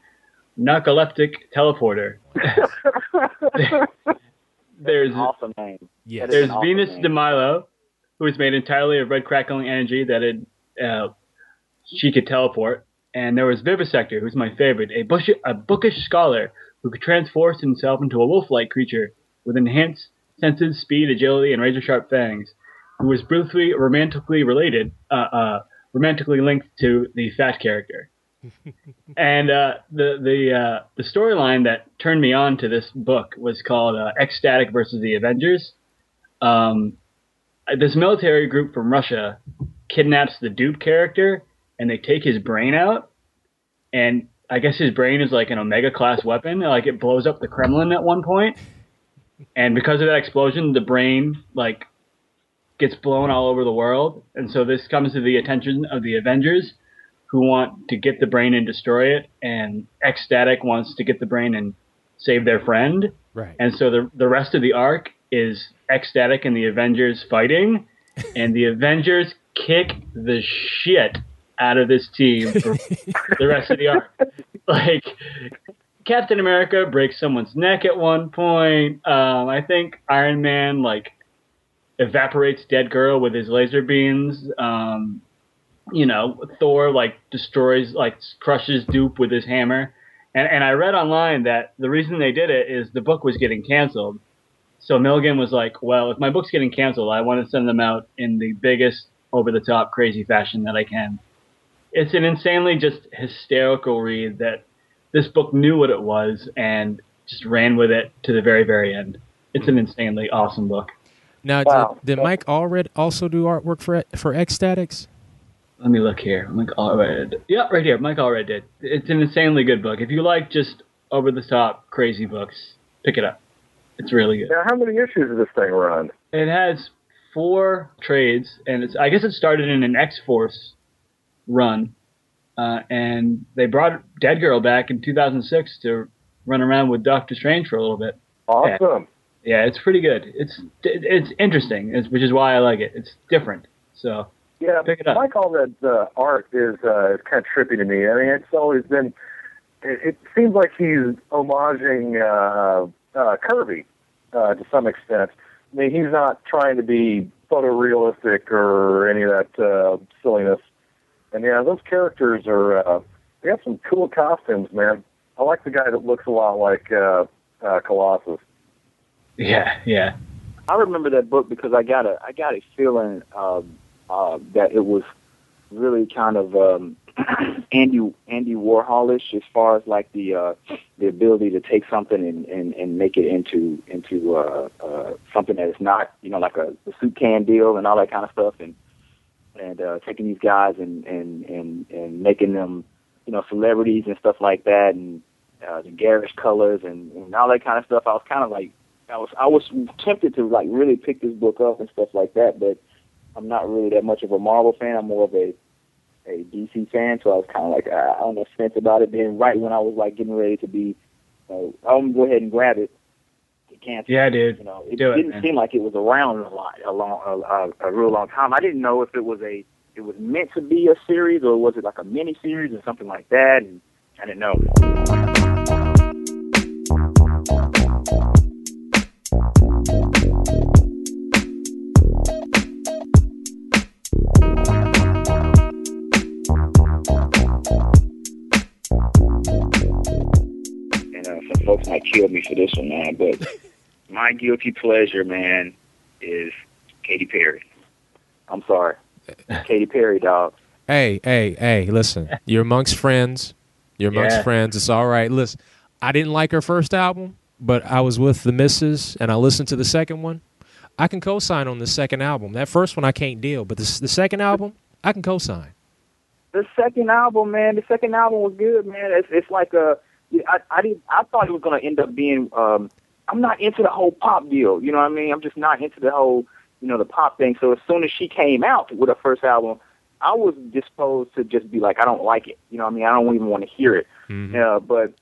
narcoleptic teleporter. There's
awesome name.
Yes.
There's
an awesome
Venus
name.
Dee Milo, who is made entirely of red crackling energy that it, uh, she could teleport. And there was Vivisector, who's my favorite, a, bush, a bookish scholar who could transform himself into a wolf-like creature with enhanced senses, speed, agility, and razor-sharp fangs, who was briefly romantically related, uh, uh, romantically linked to the Phat character. And uh, the the uh, the storyline that turned me on to this book was called uh, X-Statix versus the Avengers. Um, this military group from Russia kidnaps the Doop character and they take his brain out. And I guess his brain is like an Omega class weapon. Like it blows up the Kremlin at one point. And because of that explosion, the brain like gets blown all over the world. And so this comes to the attention of the Avengers who want to get the brain and destroy it. And X-Statix wants to get the brain and save their friend.
Right.
And so the the rest of the arc is X-Statix and the Avengers fighting, and the Avengers kick the shit out of this team for the rest of the arc. Like Captain America breaks someone's neck at one point. Um, I think Iron Man like evaporates Dead Girl with his laser beams. Um, you know, Thor like destroys like crushes Doop with his hammer. And and I read online that the reason they did it is the book was getting canceled. So Milligan was like, "Well, if my book's getting canceled, I want to send them out in the biggest over the top crazy fashion that I can." It's an insanely just hysterical read that this book knew what it was and just ran with it to the very very end. It's an insanely awesome book.
Now,
Wow.
did, did Mike Allred also do artwork for for X-Statix?
Let me look here. Mike Allred. Yeah, right here. Mike Allred did. It's an insanely good book. If you like just over the top crazy books, pick it up. It's really good.
Now, how many issues does this thing run?
It has four trades, and it's. I guess it started in an X Force run, uh, and they brought Dead Girl back in 2006 to run around with Doctor Strange for a little bit.
Awesome.
Yeah, it's pretty good. It's it's interesting, it's, which is why I like it. It's different. So
Yeah,
Pick it up.
Like all that uh, art is uh, kind of trippy to me. I mean, it's always been. It, it seems like he's homaging uh, uh, Kirby uh, to some extent. I mean, he's not trying to be photorealistic or any of that uh, silliness. And yeah, those characters are. Uh, they have some cool costumes, man. I like the guy that looks a lot like uh, uh, Colossus.
yeah, yeah.
I remember that book because I got a I got a feeling um, uh, that it was really kind of um, Andy Andy Warholish as far as like the uh, the ability to take something and, and, and make it into into uh, uh, something that is not you know like a, a soup can deal and all that kind of stuff and and uh, taking these guys and, and and and making them you know celebrities and stuff like that and uh, the garish colors and, and all that kind of stuff. I was kind of like I was I was tempted to like really pick this book up and stuff like that, but I'm not really that much of a Marvel fan. I'm more of a a DC fan, so I was kind of like I, I don't know sense about it. Then right when I was like getting ready to be, uh, I'm gonna go ahead and grab it. It can't.
Yeah, dude.
You know, it
Do it,
didn't
man.
seem like it was around a lot, a long, a, a, a real long time. I didn't know if it was a, it was meant to be a series or was it like a mini series or something like that. And I didn't know. Folks might kill me for this one, man, but my guilty pleasure, man, is Katy Perry. I'm sorry, Katy Perry, dog.
Hey, hey, hey! Listen, you're amongst friends. You're amongst
Yeah.
friends. It's all right. Listen, I didn't like her first album, but I was with the missus and I listened to the second one. I can co-sign on the second album. That first one I can't deal, but the, the second album I can co-sign.
The second album, man, the second album was good, man. It's it's like a, I I didn't, I thought it was gonna end up being. um I'm not into the whole pop deal. You know what I mean? I'm just not into the whole, you know, the pop thing. So as soon as she came out with her first album, I was disposed to just be like, I don't like it. You know what I mean? I don't even want to hear it.
Mhm.
Yeah, but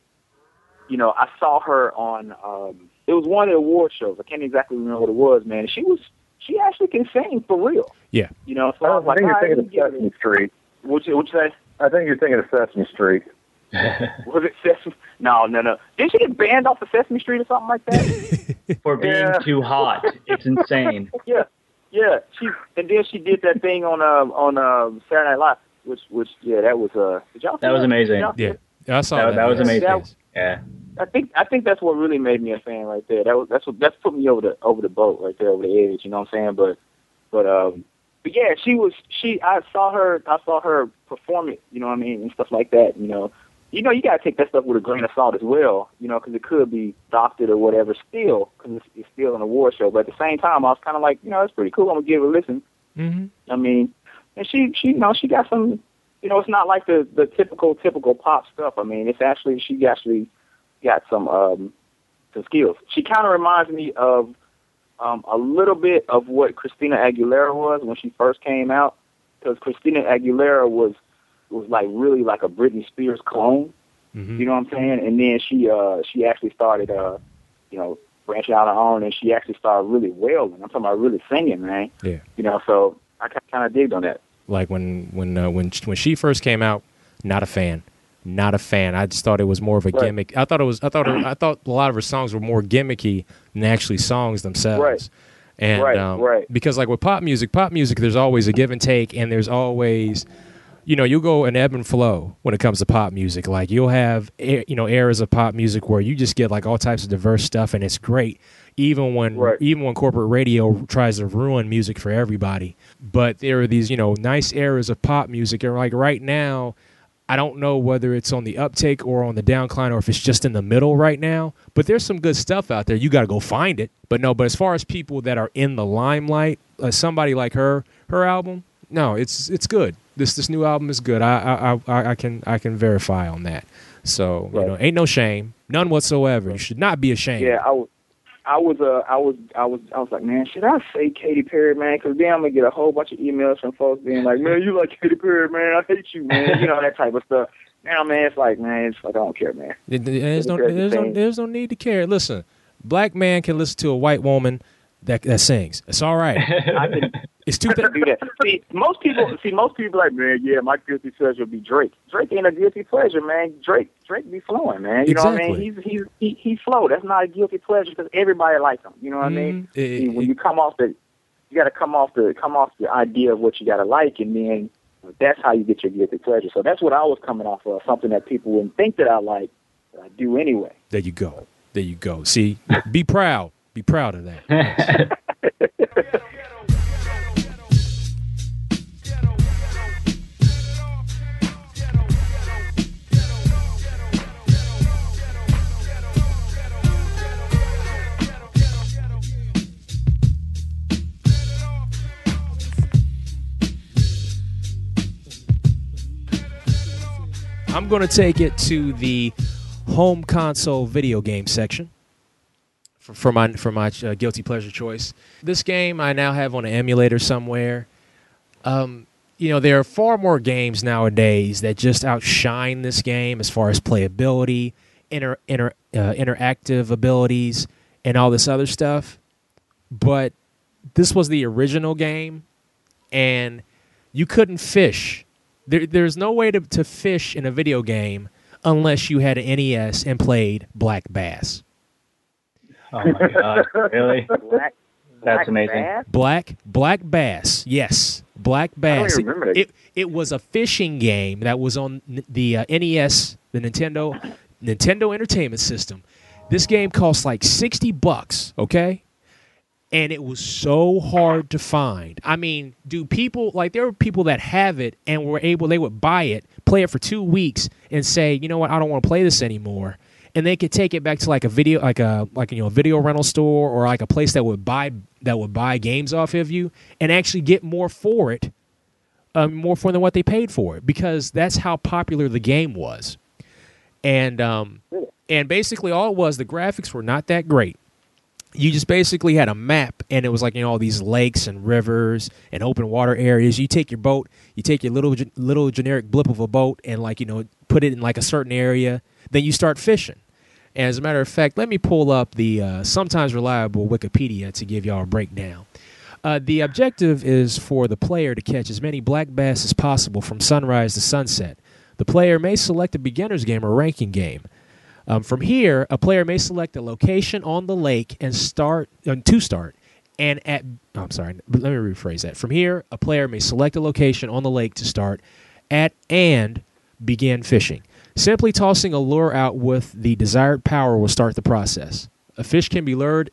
you know, I saw her on um it was one of the award shows. I can't exactly remember what it was, man. She was she actually can sing for real.
Yeah.
You know, so I was
I
like,
think you're thinking of
me give it
Sesame Street.
What'd you, what'd you say?
I think you're thinking of Sesame Street.
Was it Sesame? No, no, no. Didn't she get banned off of Sesame Street or something like that?
For being
Yeah.
too hot. It's insane.
yeah, yeah. She and then she did that thing on um on um Saturday Night Live, which which yeah, that was uh. Did y'all
That was amazing.
Did y'all
Yeah,
it?
I saw
That-
that.
that was
Yes,
amazing.
yes.
Yeah.
I think I think that's what really made me a fan right there. That was that's what that's put me over the over the boat right there over the edge. You know what I'm saying? But but um but yeah, she was she I saw her I saw her perform it. You know what I mean and stuff like that. You know. You know, you gotta take that stuff with a grain of salt as well, you know, because it could be doctored or whatever still, because it's, it's still an award show. But at the same time, I was kind of like, you know, it's pretty cool. I'm gonna give it a listen.
Mhm.
I mean, and she, she, you know, she got some, you know, it's not like the the typical typical pop stuff. I mean, it's actually she actually got some um some skills. She kind of reminds me of um a little bit of what Christina Aguilera was when she first came out, because Christina Aguilera was was like really like a Britney Spears clone.
Mhm.
You know what I'm saying? And then she uh she actually started uh you know branching out on her own, and she actually started really wailing. I'm talking about really singing, man.
Yeah.
You know, so I kind of digged on that.
Like when when uh, when when she first came out, not a fan, not a fan. I just thought it was more of a
Right.
gimmick. I thought it was. I thought. Her, I thought a lot of her songs were more gimmicky than actually songs themselves.
Right.
And
Right,
um,
right.
because like with pop music, pop music, there's always a give and take, and there's always, you know, you'll go an ebb and flow when it comes to pop music. Like you'll have, you know, eras of pop music where you just get like all types of diverse stuff, and it's great. Even when,
Right.
even when corporate radio tries to ruin music for everybody, but there are these, you know, nice eras of pop music, and like right now, I don't know whether it's on the uptake or on the downcline, or if it's just in the middle right now. But there's some good stuff out there. You got to go find it. But no, but as far as people that are in the limelight, uh, somebody like her, her album, no, it's it's good. This this new album is good. I I I, I can I can verify on that. So you know, ain't no shame, none whatsoever. You should not be ashamed.
Yeah, I was, I was, uh, I was, I was, I was like, man, should I say Katy Perry, man? Because then I'm gonna get a whole bunch of emails from folks being like, man, you like Katy Perry, man? I hate you, man. You know that type of stuff. Now, man, it's like, man, it's like I don't care, man.
There- there- There's no, there's no, there's no need to care. Listen, black man can listen to a white woman that that sings. It's all right.
I can
It's two. Th-
do that. See, most people, see, most people like, man, yeah, my guilty pleasure would be Drake. Drake ain't a guilty pleasure, man. Drake, Drake be flowing, man. You know what I mean? He's he's he he flow. That's not a guilty pleasure because everybody likes him. You know what I mean?
Mm, it-
See, when
it-
you come off the, you got to come off the come off the idea of what you got to like, and then that's how you get your guilty pleasure. So that's what I was coming off of, something that people wouldn't think that I like, but I do anyway.
There you go. There you go. See, be proud. Be proud of that. I'm going to take it to the home console video game section for, for my for my uh, guilty pleasure choice. This game I now have on an emulator somewhere. Um, you know, there are far more games nowadays that just outshine this game as far as playability, inter, inter, uh, interactive abilities, and all this other stuff. But this was the original game, and you couldn't fish. There, there's no way to, to fish in a video game unless you had an NES and played Black Bass.
Oh my god, really?
Black,
That's
Black
amazing.
Bass?
Black Black Bass, yes, Black Bass.
even remember that.
It it was a fishing game that was on the uh, NES, the Nintendo Nintendo Entertainment System. This game cost like sixty bucks, okay, and it was so hard to find. I mean, do people like there were people that have it and were able they would buy it, play it for two weeks, and say, you know what, I don't want to play this anymore. And they could take it back to like a video, like a like you know a video rental store or like a place that would buy that would buy games off of you and actually get more for it, um, more for than what they paid for it because that's how popular the game was. And um, and basically all it was the graphics were not that great you just basically had a map and it was like you know all these lakes and rivers and open water areas. You take your boat you take your little little generic blip of a boat and like you know put it in like a certain area then you start fishing. And as a matter of fact let me pull up the uh, sometimes reliable wikipedia to give y'all a breakdown. Uh, the objective is for the player to catch as many black bass as possible from sunrise to sunset. The player may select a beginner's game or ranking game um, from here, a player may select a location on the lake and start uh, to start. And at oh, I'm sorry, let me rephrase that. From here, a player may select a location on the lake to start at and begin fishing. Simply tossing a lure out with the desired power will start the process. A fish can be lured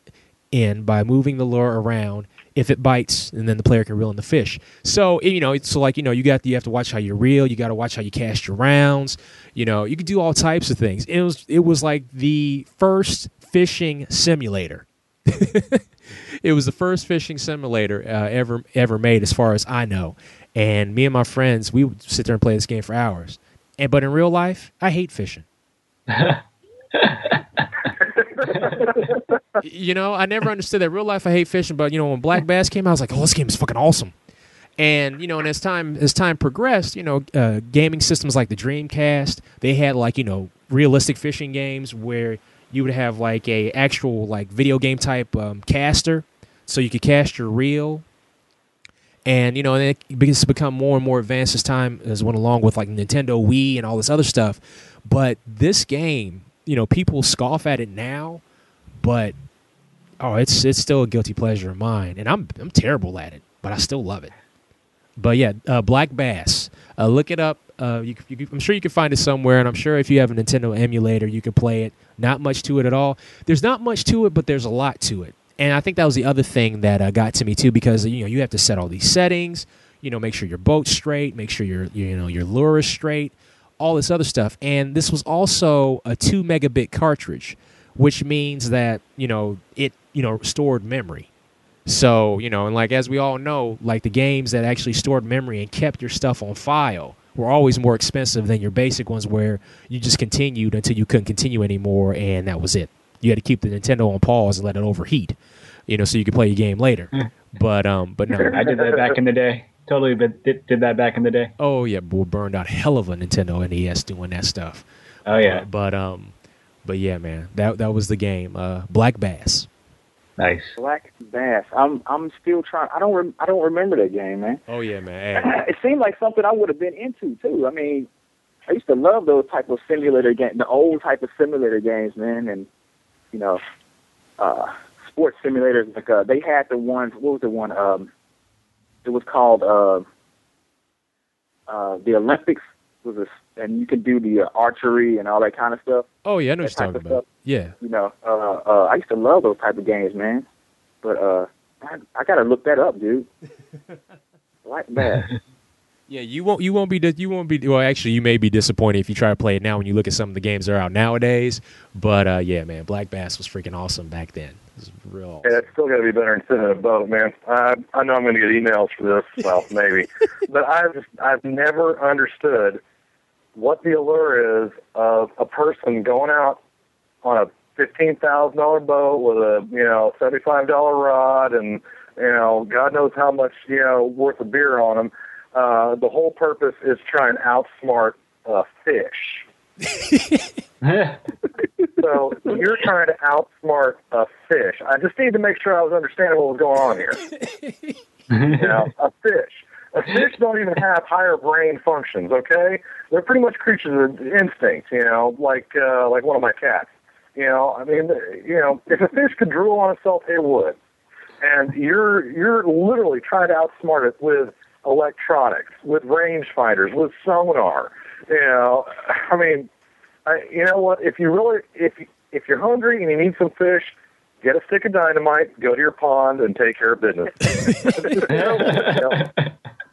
in by moving the lure around. If it bites, and then the player can reel in the fish. So you know, so like you know, you got you have to watch how you reel. You got to watch how you cast your rounds. You know, you could do all types of things. It was it was like the first fishing simulator. it was the first fishing simulator uh, ever ever made, as far as I know. And me and my friends, we would sit there and play this game for hours. And but in real life, I hate fishing. you know, I never understood that. Real life, I hate fishing, but you know, when Black Bass came out, I was like, "Oh, this game is fucking awesome." And you know, and as time as time progressed, you know, uh, gaming systems like the Dreamcast, they had like you know realistic fishing games where you would have like a actual like video game type um, caster, so you could cast your reel. And you know, and it begins to become more and more advanced as time as went along with like Nintendo Wii and all this other stuff. But this game, you know, people scoff at it now, but oh, it's it's still a guilty pleasure of mine, and I'm I'm terrible at it, but I still love it. but yeah, uh, Black Bass. Uh, look it up. Uh, you, you, I'm sure you can find it somewhere, and I'm sure if you have a Nintendo emulator, you can play it. Not much to it at all. There's not much to it, but there's a lot to it. And I think that was the other thing that uh, got to me too, because you know you have to set all these settings. You know, make sure your boat's straight, make sure your you know your lure is straight, all this other stuff. And this was also a two megabit cartridge, which means that you know it you know stored memory. So, you know, and like as we all know, like the games that actually stored memory and kept your stuff on file were always more expensive than your basic ones where you just continued until you couldn't continue anymore and that was it. You had to keep the Nintendo on pause and let it overheat, you know, so you could play your game later. but um but no.
I did that back in the day. Totally, but did, did that back in the day.
Oh yeah, boy burned out hell of a Nintendo NES doing that stuff.
Oh yeah,
But um but yeah, man. That that was the game. Uh Black Bass.
nice.
Black Bass. I'm I'm still trying. I don't rem- I don't remember that game, man.
Oh yeah, man. Hey.
it seemed like something I would have been into too. I mean, I used to love those type of simulator games, the old type of simulator games, man, and you know, uh, sports simulators. Like uh, they had the ones. What was the one? Um, it was called uh, uh, the Olympics. Was a, and you could do the uh, archery and all that kind of stuff.
Oh yeah, I know what you're talking about. Yeah.
You know, uh, uh, I used to love those type of games, man. But uh, I, I gotta look that up, dude. Black Bass.
Yeah, you won't. You won't be. Di- you won't be. Well, actually, you may be disappointed if you try to play it now when you look at some of the games that are out nowadays. But uh, yeah, man, Black Bass was freaking awesome back then. It was real.
Yeah, it's still got to be better than sitting in a boat, man. I I know I'm going to get emails for this. Well, maybe, but I've I've never understood what the allure is of a person going out on a fifteen thousand dollar boat with a you know seventy five dollar rod and you know God knows how much you know worth of beer on them. Uh, the whole purpose is try and outsmart a fish. So you're trying to outsmart a fish. I just need to make sure I was understanding what was going on here. You know, a fish. A fish don't even have higher brain functions. Okay, they're pretty much creatures of instinct. You know, like uh, like one of my cats. You know, I mean, you know, if a fish could drool on itself, it would. And you're you're literally trying to outsmart it with electronics, with rangefinders, with sonar. You know, I mean, I, you know what? If you really, if if you're hungry and you need some fish, get a stick of dynamite, go to your pond, and take care of business. you, know,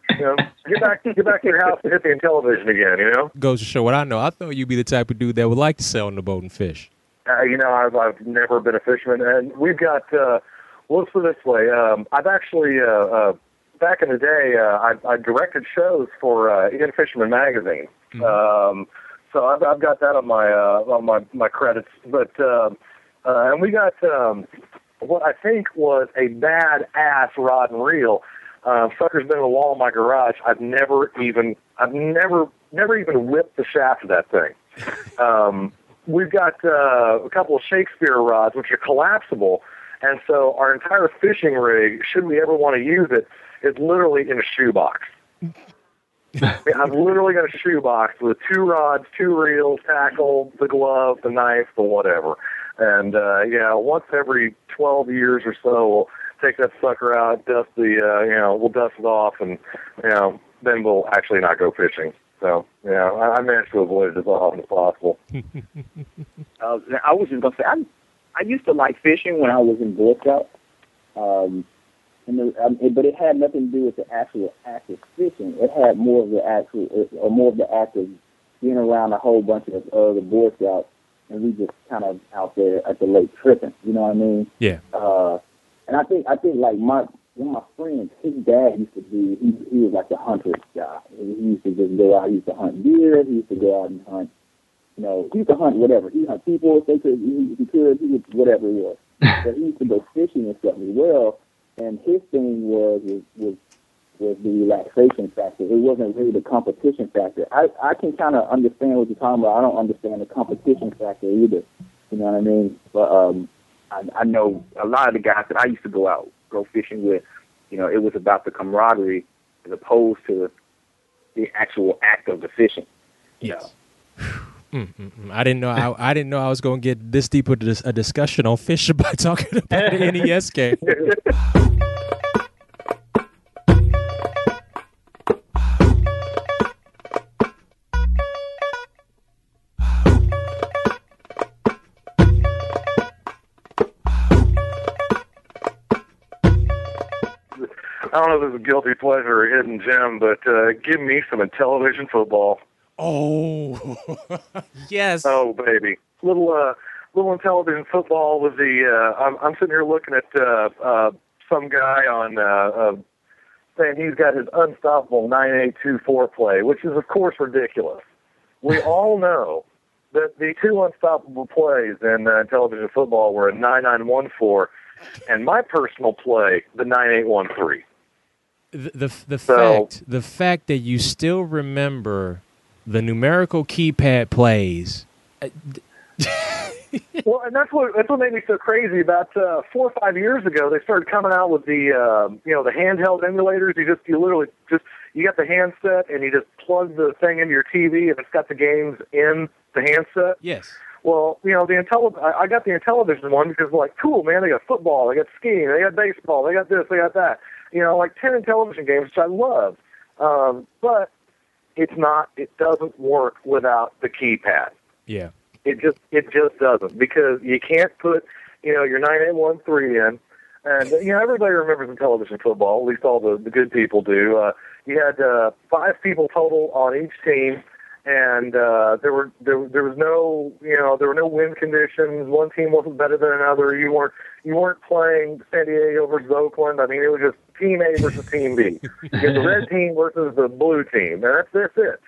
you, know, get back, get back to your house and hit the television again. You know,
Goes to show what I know. I thought you'd be the type of dude that would like to sail on the boat and fish.
uh, you know, I've I've never been a fisherman, and we've got. Uh, well, let's put it this way. Um, I've actually. Uh, uh, Back in the day, uh, I, I directed shows for uh, In-Fisherman magazine. Um, so I've, I've got that on my uh, on my my credits. But um, uh, and we got um, what I think was a bad ass rod and reel. Uh, sucker's been in the wall in my garage. I've never even I've never never even whipped the shaft of that thing. Um, we've got uh, a couple of Shakespeare rods which are collapsible, and so our entire fishing rig, should we ever want to use it, is literally in a shoebox. I mean, I've literally got a shoebox with two rods, two reels, tackle, the glove, the knife, the whatever. And uh, yeah, once every 12 years or so, we'll take that sucker out, dust the, uh, you know, we'll dust it off, and you know, then we'll actually not go fishing. So yeah, I, I managed to avoid it as often as possible.
Uh, I was just gonna say, I I used to like fishing when I was in Boy Scout, um, and the, um, it, but it had nothing to do with the actual act of fishing. It had more of the actual, or more of the act of being around a whole bunch of other Boy Scouts, and we just kind of out there at the lake tripping. You know what I mean?
Yeah.
Uh, and I think I think like my one of my friends, his dad used to be he he was like a hunter guy. He used to just go out. He used to hunt deer. He used to go out and hunt. You know, he used to hunt whatever. He hunt people if they could. He, he could. He would whatever it was. but he used to go fishing and stuff as well. And his thing was was was, was the relaxation factor. It wasn't really the competition factor. I I can kind of understand what you're talking about. I don't understand the competition factor either. You know what I mean? But um, I, I know a lot of the guys that I used to go out go fishing with. You know, it was about the camaraderie as opposed to the actual act of the fishing.
Yes. Mm-mm-mm. I didn't know I, I, didn't know I was going to get this deep with this, a discussion on fish by talking about the NES game.
I don't know if it's a guilty pleasure or hidden gem, but uh, give me some Intellivision football.
Oh, yes.
Oh baby, little uh, little Intellivision football with the. Uh, I'm I'm sitting here looking at uh, uh, some guy on uh, uh, saying he's got his unstoppable nine eight two four play, which is of course ridiculous. We all know that the two unstoppable plays in uh, Intellivision football were a nine nine one four, and my personal play the nine eight one three.
the the, the
So-
fact the fact that you still remember the numerical keypad plays.
Well, and that's what that's what made me so crazy. About uh, four or five years ago, they started coming out with the uh, you know the handheld emulators. You just you literally just you got the handset and you just plug the thing into your TV and it's got the games in the handset.
Yes.
Well, you know the Intelli- I I got the Intellivision one because like cool man, they got football, they got skiing, they got baseball, they got this, they got that. You know, like ten television games, which I love. Um, but it's not. It doesn't work without the keypad.
Yeah.
It just it just doesn't because you can't put you know your nine eight one three in, and you know everybody remembers Intellivision football. At least all the the good people do. Uh, you had uh, five people total on each team, and uh, there were there there was no you know there were no win conditions. One team wasn't better than another. You weren't you weren't playing San Diego versus Oakland. I mean it was just team A versus team B. You had the red team versus the blue team, and that's that's it.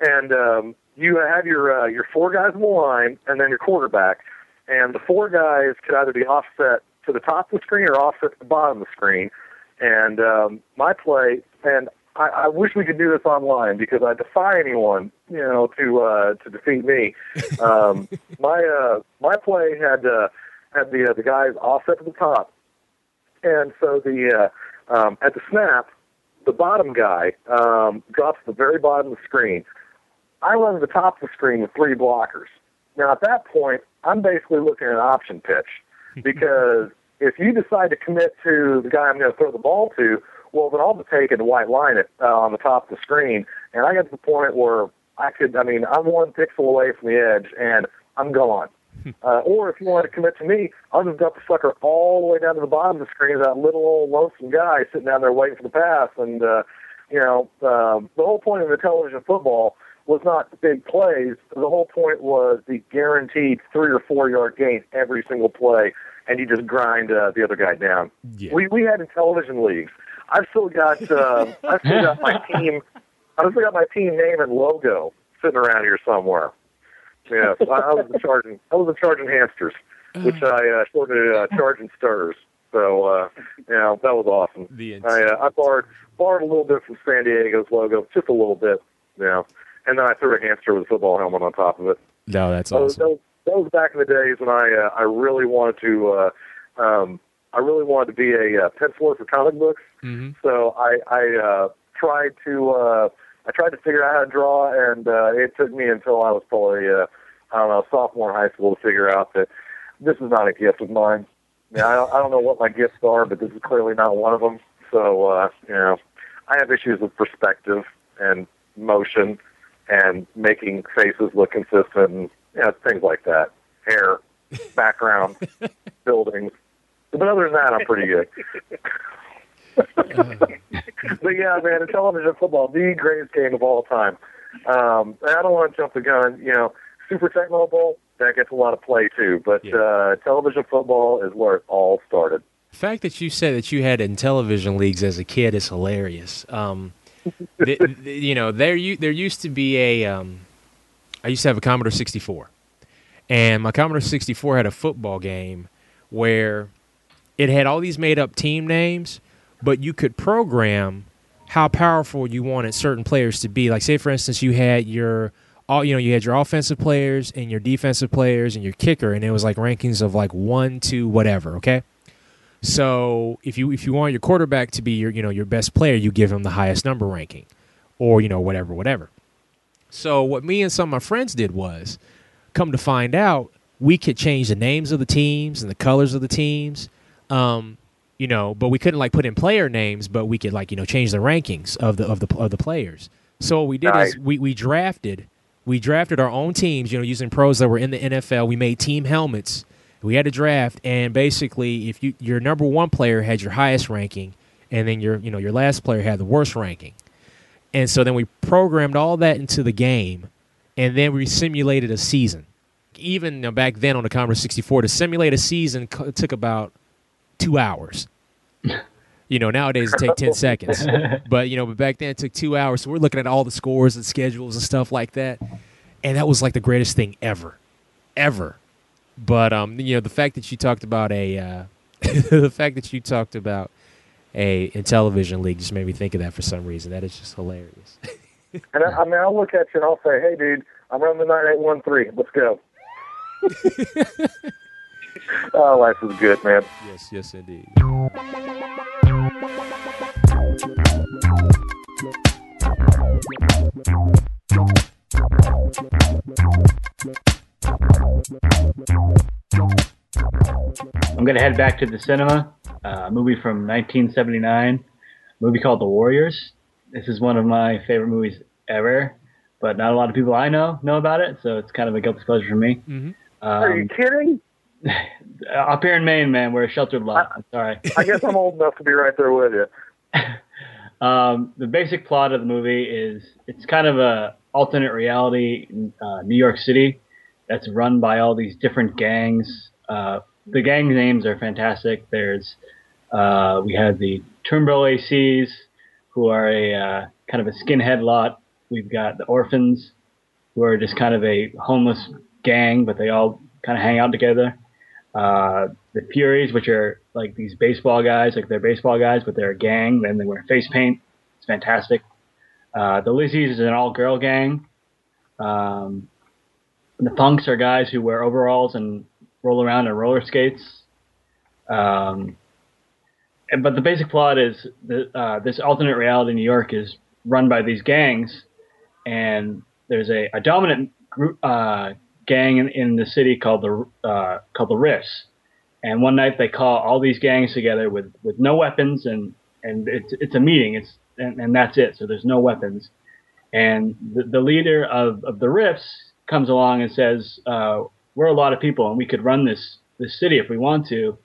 And um, you have your uh, your four guys in the line, and then your quarterback, and the four guys could either be offset to the top of the screen or offset to the bottom of the screen. And um, my play, and I, I wish we could do this online because I defy anyone, you know, to uh, to defeat me. Um, my uh, my play had uh, had the uh, the guys offset to the top, and so the uh, um, at the snap, the bottom guy um, drops to the very bottom of the screen. I run to the top of the screen with three blockers. Now at that point, I'm basically looking at an option pitch because if you decide to commit to the guy I'm going to throw the ball to, well then I'll just take it and white line it uh, on the top of the screen. And I get to the point where I could, I mean, I'm one pixel away from the edge and I'm gone. Uh, or if you want to commit to me, I'll just dump the sucker all the way down to the bottom of the screen. That little old lonesome guy sitting down there waiting for the pass. And uh, you know, um, the whole point of the Intellivision football was not big plays. The whole point was the guaranteed three or four yard gain every single play, and you just grind uh, the other guy down.
Yeah.
We we had Intellivision leagues. I've still got uh, I've still got my team. I've still got my team name and logo sitting around here somewhere. Yes, I, I was in charging. I was in charging hamsters, which I uh, shortened uh, charging stirs. So uh, you know that was awesome.
The
I uh, I borrowed borrowed a little bit from San Diego's logo, just a little bit, you know, and then I threw a hamster with a football helmet on top of it.
no, that's awesome.
that, was, that was back in the days when I uh, I really wanted to uh, um, I really wanted to be a uh, penciler for comic books.
hmm
So I I uh, tried to uh, I tried to figure out how to draw, and uh, it took me until I was probably uh, I don't know sophomore in high school to figure out that this is not a gift of mine. I, mean, I, don't, I don't know what my gifts are, but this is clearly not one of them. So uh, you know, I have issues with perspective and motion and making faces look consistent, and you know, things like that. Hair, background, buildings. But other than that, I'm pretty good. but yeah, man, Intellivision football, the greatest game of all time. Um, I don't want to jump the gun. You know, Super Tecmo Bowl that gets a lot of play too, but
Yeah.
uh, Intellivision football is where it all started.
The fact that you said that you had Intellivision leagues as a kid is hilarious. Um, th- th- you know, there you there used to be a. Um, I used to have a Commodore 64, and my Commodore 64 had a football game where it had all these made up team names, but you could program how powerful you wanted certain players to be. Like, say for instance, you had your all you know, you had your offensive players and your defensive players and your kicker, and it was like rankings of like one two whatever. Okay. So if you if you want your quarterback to be your you know your best player, you give him the highest number ranking, or you know whatever whatever. So what me and some of my friends did was, come to find out, we could change the names of the teams and the colors of the teams, um, you know, but we couldn't like put in player names, but we could like you know change the rankings of the of the of the players. So what we did
Nice.
is we we drafted we drafted our own teams, you know, using pros that were in the NFL. We made team helmets. We had a draft, and basically, if you your number one player had your highest ranking, and then your you know your last player had the worst ranking. And so then we programmed all that into the game, and then we simulated a season. Even you know, back then on the Commodore 64, to simulate a season co- took about two hours. You know, nowadays it takes ten seconds, but you know, but back then it took two hours. So we're looking at all the scores and schedules and stuff like that, and that was like the greatest thing ever, ever. But um, you know, the fact that you talked about a, uh, the fact that you talked about a Intellivision league just made me think of that for some reason. That is just hilarious.
And I, I mean, I'll look at you and I'll say, "Hey, dude, I'm running the nine eight one three. Let's go." oh, life is good, man.
yes, yes, indeed.
I'm gonna head back to the cinema. Uh, a movie from 1979, a movie called The Warriors. This is one of my favorite movies ever, but not a lot of people I know know about it, so it's kind of a guilty pleasure for me.
Mhm.
Are you
Um,
kidding?
up here in Maine, man, we're a sheltered lot. I'm sorry.
I guess I'm old enough to be right there with you.
Um, the basic plot of the movie is it's kind of a alternate reality in uh, New York City that's run by all these different gangs. Uh, the gang names are fantastic. There's uh, we have the Turnbull ACs, who are a uh, kind of a skinhead lot. We've got the Orphans, who are just kind of a homeless gang, but they all kind of hang out together. Uh, the Furies, which are like these baseball guys, like they're baseball guys, but they're a gang. Then they wear face paint. It's fantastic. Uh, the Lizzies is an all-girl gang. Um, the Punks are guys who wear overalls and roll around on roller skates. Um, and, but the basic plot is that uh, this alternate reality New York is run by these gangs, and there's a, a dominant group uh, gang in, in the city called the uh, called the Riffs. And one night they call all these gangs together with, with no weapons, and, and it's it's a meeting. It's and, and that's it. So there's no weapons. And the, the leader of, of the Riffs comes along and says, uh, "We're a lot of people, and we could run this this city if we want to.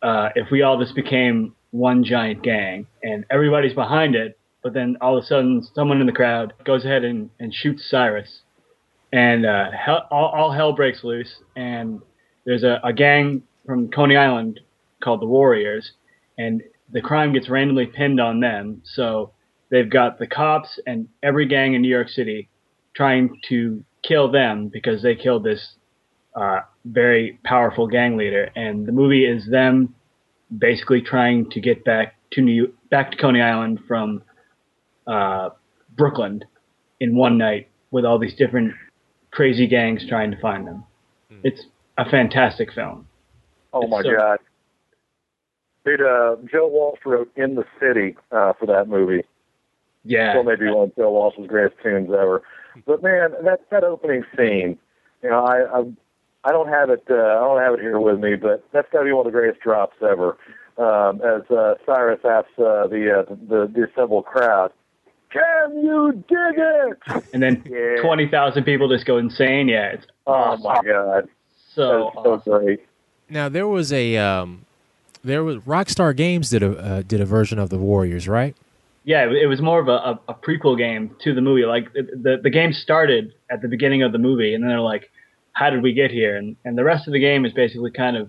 Uh, if we all just became one giant gang, and everybody's behind it, but then all of a sudden someone in the crowd goes ahead and, and shoots Cyrus, and uh, hell, all, all hell breaks loose. And there's a, a gang from Coney Island called the Warriors, and the crime gets randomly pinned on them. So they've got the cops and every gang in New York City trying to kill them because they killed this uh, very powerful gang leader. And the movie is them basically trying to get back to New back to Coney Island from uh, Brooklyn in one night with all these different crazy gangs trying to find them. It's a fantastic film.
Oh
It's
my
so-
god. Dude, uh, Joe Walsh wrote "In the City" uh, for that movie.
Yeah.
Still maybe one of Joe Walsh's greatest tunes ever. But man, that that opening scene, you know, I I, I don't have it uh, I don't have it here with me, but that's got to be one of the greatest drops ever. Um, as uh, Cyrus asks uh, the, uh, the the assembled crowd, "Can you dig it?"
and then
Yeah.
20,000 people just go insane. Yeah, it's
Oh my god,
so
so
awesome.
great.
Now there was a um, there was Rockstar Games did a uh, did a version of the Warriors, right?
Yeah, it it was more of a, a, a prequel game to the movie. Like it- the the game started at the beginning of the movie, and then they're like, "How did we get here?" And and the rest of the game is basically kind of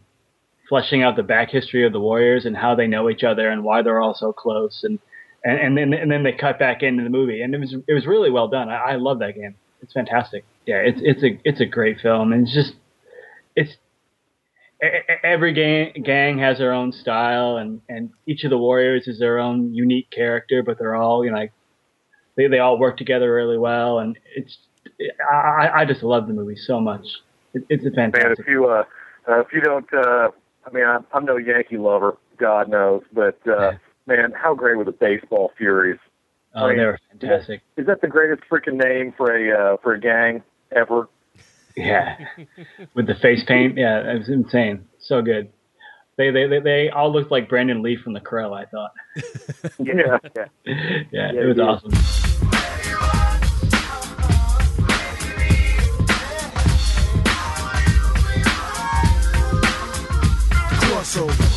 fleshing out the back history of the Warriors and how they know each other and why they're all so close. And and, and then and then they cut back into the movie, and it was it was really well done. I, I love that game. It's fantastic. Yeah, it's it's a it's a great film, and it's just it's every gang gang has their own style, and and each of the warriors is their own unique character, but they're all you know like they they all work together really well, and it's I I just love the movie so much. It, it's a
Man,
fantastic.
if you uh, uh, if you don't, uh, I mean, I'm, I'm no Yankee lover, God knows, but uh, man, how great were the baseball Furies?
oh, they were fantastic.
Is that the greatest freaking name for a uh, for a gang ever?
Yeah, with the face paint, yeah, it was insane. So good. They they they, they all looked like Brandon Lee from The Crow. I thought.
Yeah, yeah.
yeah,
Yeah,
it was
he is.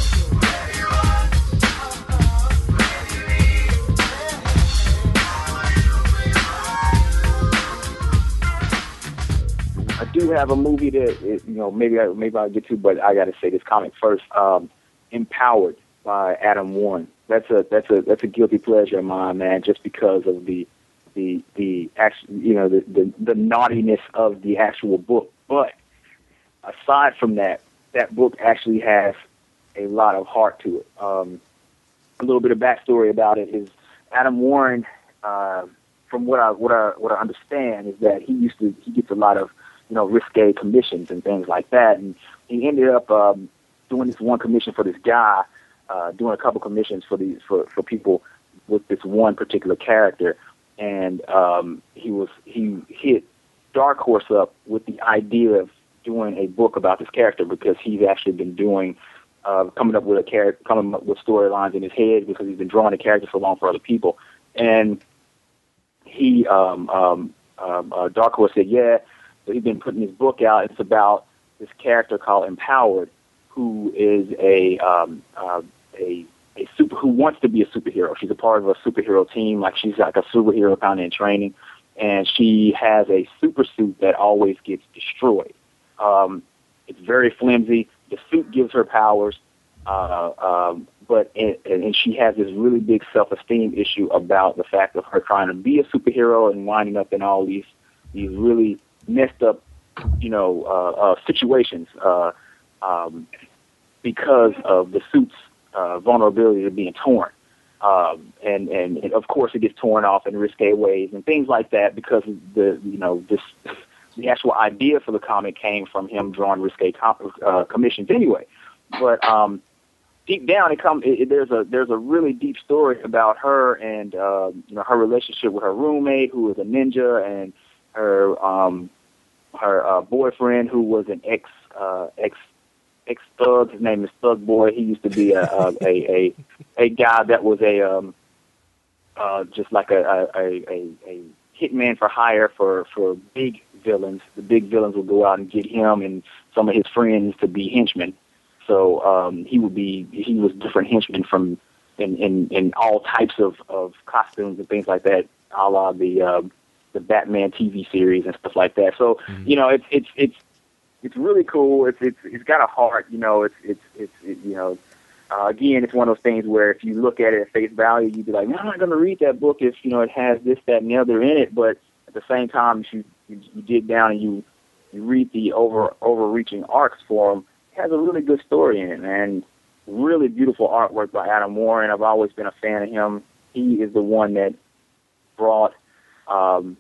Awesome.
have a movie that you know maybe I, maybe I'll get to, but I got to say this comic first. Um, Empowered by Adam Warren. That's a that's a that's a guilty pleasure of mine, man. Just because of the the the actual you know the, the the naughtiness of the actual book. But aside from that, that book actually has a lot of heart to it. Um, a little bit of backstory about it is Adam Warren. Uh, from what I what I what I understand is that he used to he gets a lot of you know risque commissions and things like that, and he ended up um, doing this one commission for this guy, uh, doing a couple commissions for these for for people with this one particular character, and um, he was he hit Dark Horse up with the idea of doing a book about this character because he's actually been doing uh, coming up with a character, coming up with storylines in his head because he's been drawing the character so long for other people, and he um, um, um, uh, Dark Horse said, yeah. So he's been putting his book out. It's about this character called Empowered, who is a um, uh, a a super who wants to be a superhero. She's a part of a superhero team, like she's like a superhero kind of in training, and she has a super suit that always gets destroyed. Um, it's very flimsy. The suit gives her powers, uh, um, but and, and she has this really big self-esteem issue about the fact of her trying to be a superhero and winding up in all these these really messed up, you know, uh, uh, situations uh, um, because of the suit's uh, vulnerability to being torn. Um, and, and and of course it gets torn off in risque ways and things like that because the you know this the actual idea for the comic came from him drawing risque com- uh, commissions anyway. But um, deep down, it come it, it, there's a there's a really deep story about her and uh, you know her relationship with her roommate who was a ninja and her um, her uh, boyfriend who was an ex uh, ex ex thug. His name is Thug Boy. He used to be a a a, a, a guy that was a um, uh, just like a a, a a hitman for hire for for big villains. The big villains would go out and get him and some of his friends to be henchmen. So um, he would be he was different henchmen from in in, in all types of, of costumes and things like that, a la the uh, the Batman TV series and stuff like that. So
Mhm.
you know it's it's it's it's really cool. It's it's it's got a heart. You know it's it's it's it, you know. Uh, again, it's one of those things where if you look at it at face value, you'd be like, "Man, I'm not going to read that book if you know it has this, that, and the other in it." But at the same time, if you you, you dig down and you you read the over overreaching arcs for him, it has a really good story in it, man. Really beautiful artwork by Adam Warren. I've always been a fan of him. He is the one that brought um,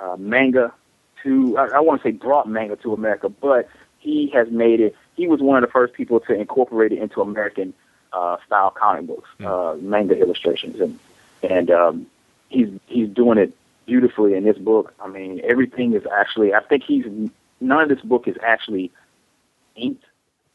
uh, manga to. I, I want to say brought manga to America, but he has made it. He was one of the first people to incorporate it into American uh, style comic books, uh, manga illustrations, and and um, he's he's doing it beautifully in this book. I mean, everything is actually. I think he's none of this book is actually inked.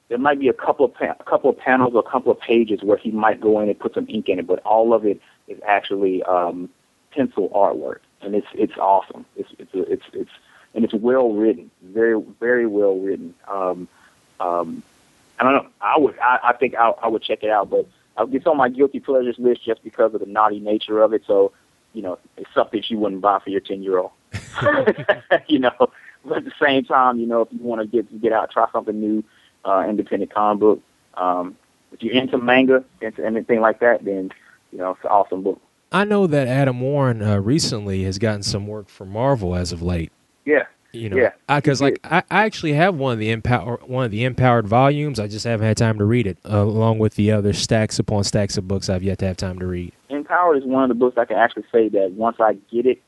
There might be a couple of pa- a couple of panels or a couple of pages where he might go in and put some ink in it, but all of it is actually um, pencil artwork, and it's it's awesome. It's it's it's it's and it's well written, very very well written. Um, um, I don't know. I would I, I think I, I would check it out, but it's on my guilty pleasures list just because of the naughty nature of it. So you know, it's something you wouldn't buy for your ten year old. you know, but at the same time, you know, if you want to get get out, try something new, uh, independent comic book. Um, if you're into manga, into anything like that, then you know it's an awesome book.
I know that Adam Warren uh, recently has gotten some work for Marvel as of late.
Yeah,
You know,
Yeah,
because
he
like I, I actually have one of the empower one of the empowered volumes. I just haven't had time to read it, uh, along with the other stacks upon stacks of books I've yet to have time to read.
Empowered is one of the books I can actually say that once I get it,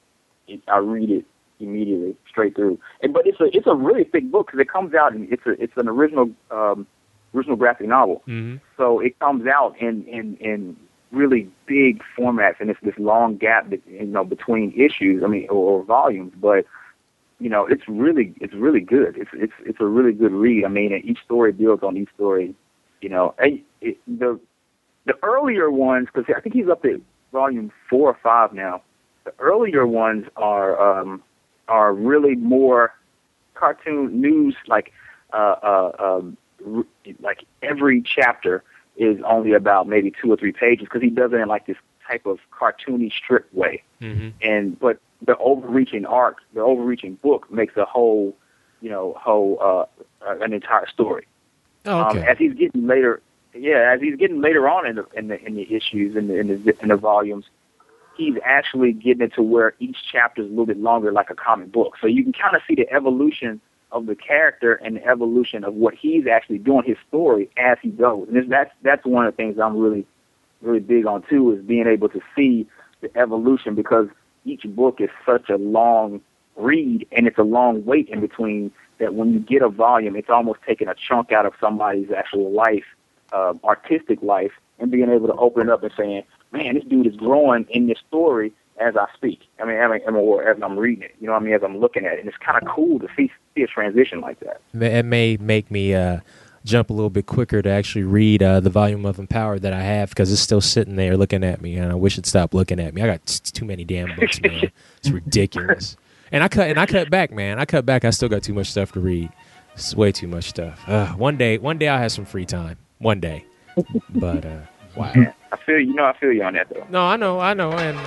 it I read it immediately, straight through. And, but it's a it's a really thick book because it comes out and it's a it's an original um, original graphic novel.
Mm-hmm.
So it comes out in in in really big formats, and it's this long gap, you know, between issues. I mean, or, or volumes, but you know, it's really it's really good. It's it's it's a really good read. I mean, each story builds on each story. You know, and it, the the earlier ones, because I think he's up to volume four or five now. The earlier ones are um, are really more cartoon news, like uh, uh, um, like every chapter is only about maybe two or three pages because he does it in like this type of cartoony strip way.
Mm-hmm.
And but the overreaching arc, the overreaching book makes a whole you know, whole uh, uh, an entire story.
Oh,
Um, as he's getting later, yeah, as he's getting later on in the in the in the issues in the in the, in the volumes, he's actually getting it to where each chapter is a little bit longer, like a comic book. So you can kind of see the evolution of the character and the evolution of what he's actually doing his story as he goes. And that's that's one of the things I'm really really big on too is being able to see the evolution because each book is such a long read and it's a long wait in between that when you get a volume, it's almost taking a chunk out of somebody's actual life, uh, artistic life, and being able to open it up and saying, man, this dude is growing in this story as I speak. I mean, I mean, or as I'm reading it, you know what I mean, as I'm looking at it. And it's kind of cool to see, see a transition like that.
It may make me uh, jump a little bit quicker to actually read uh, the volume of Empowered that I have because it's still sitting there looking at me, and I wish it stopped looking at me. I got t- too many damn books, man. It's ridiculous. And I cut and I cut back, man. I cut back. I still got too much stuff to read. It's way too much stuff. Uh, one day, one day I'll have some free time. One day, but uh, wow.
I feel you know, I feel you on that though.
No, I know, I know, and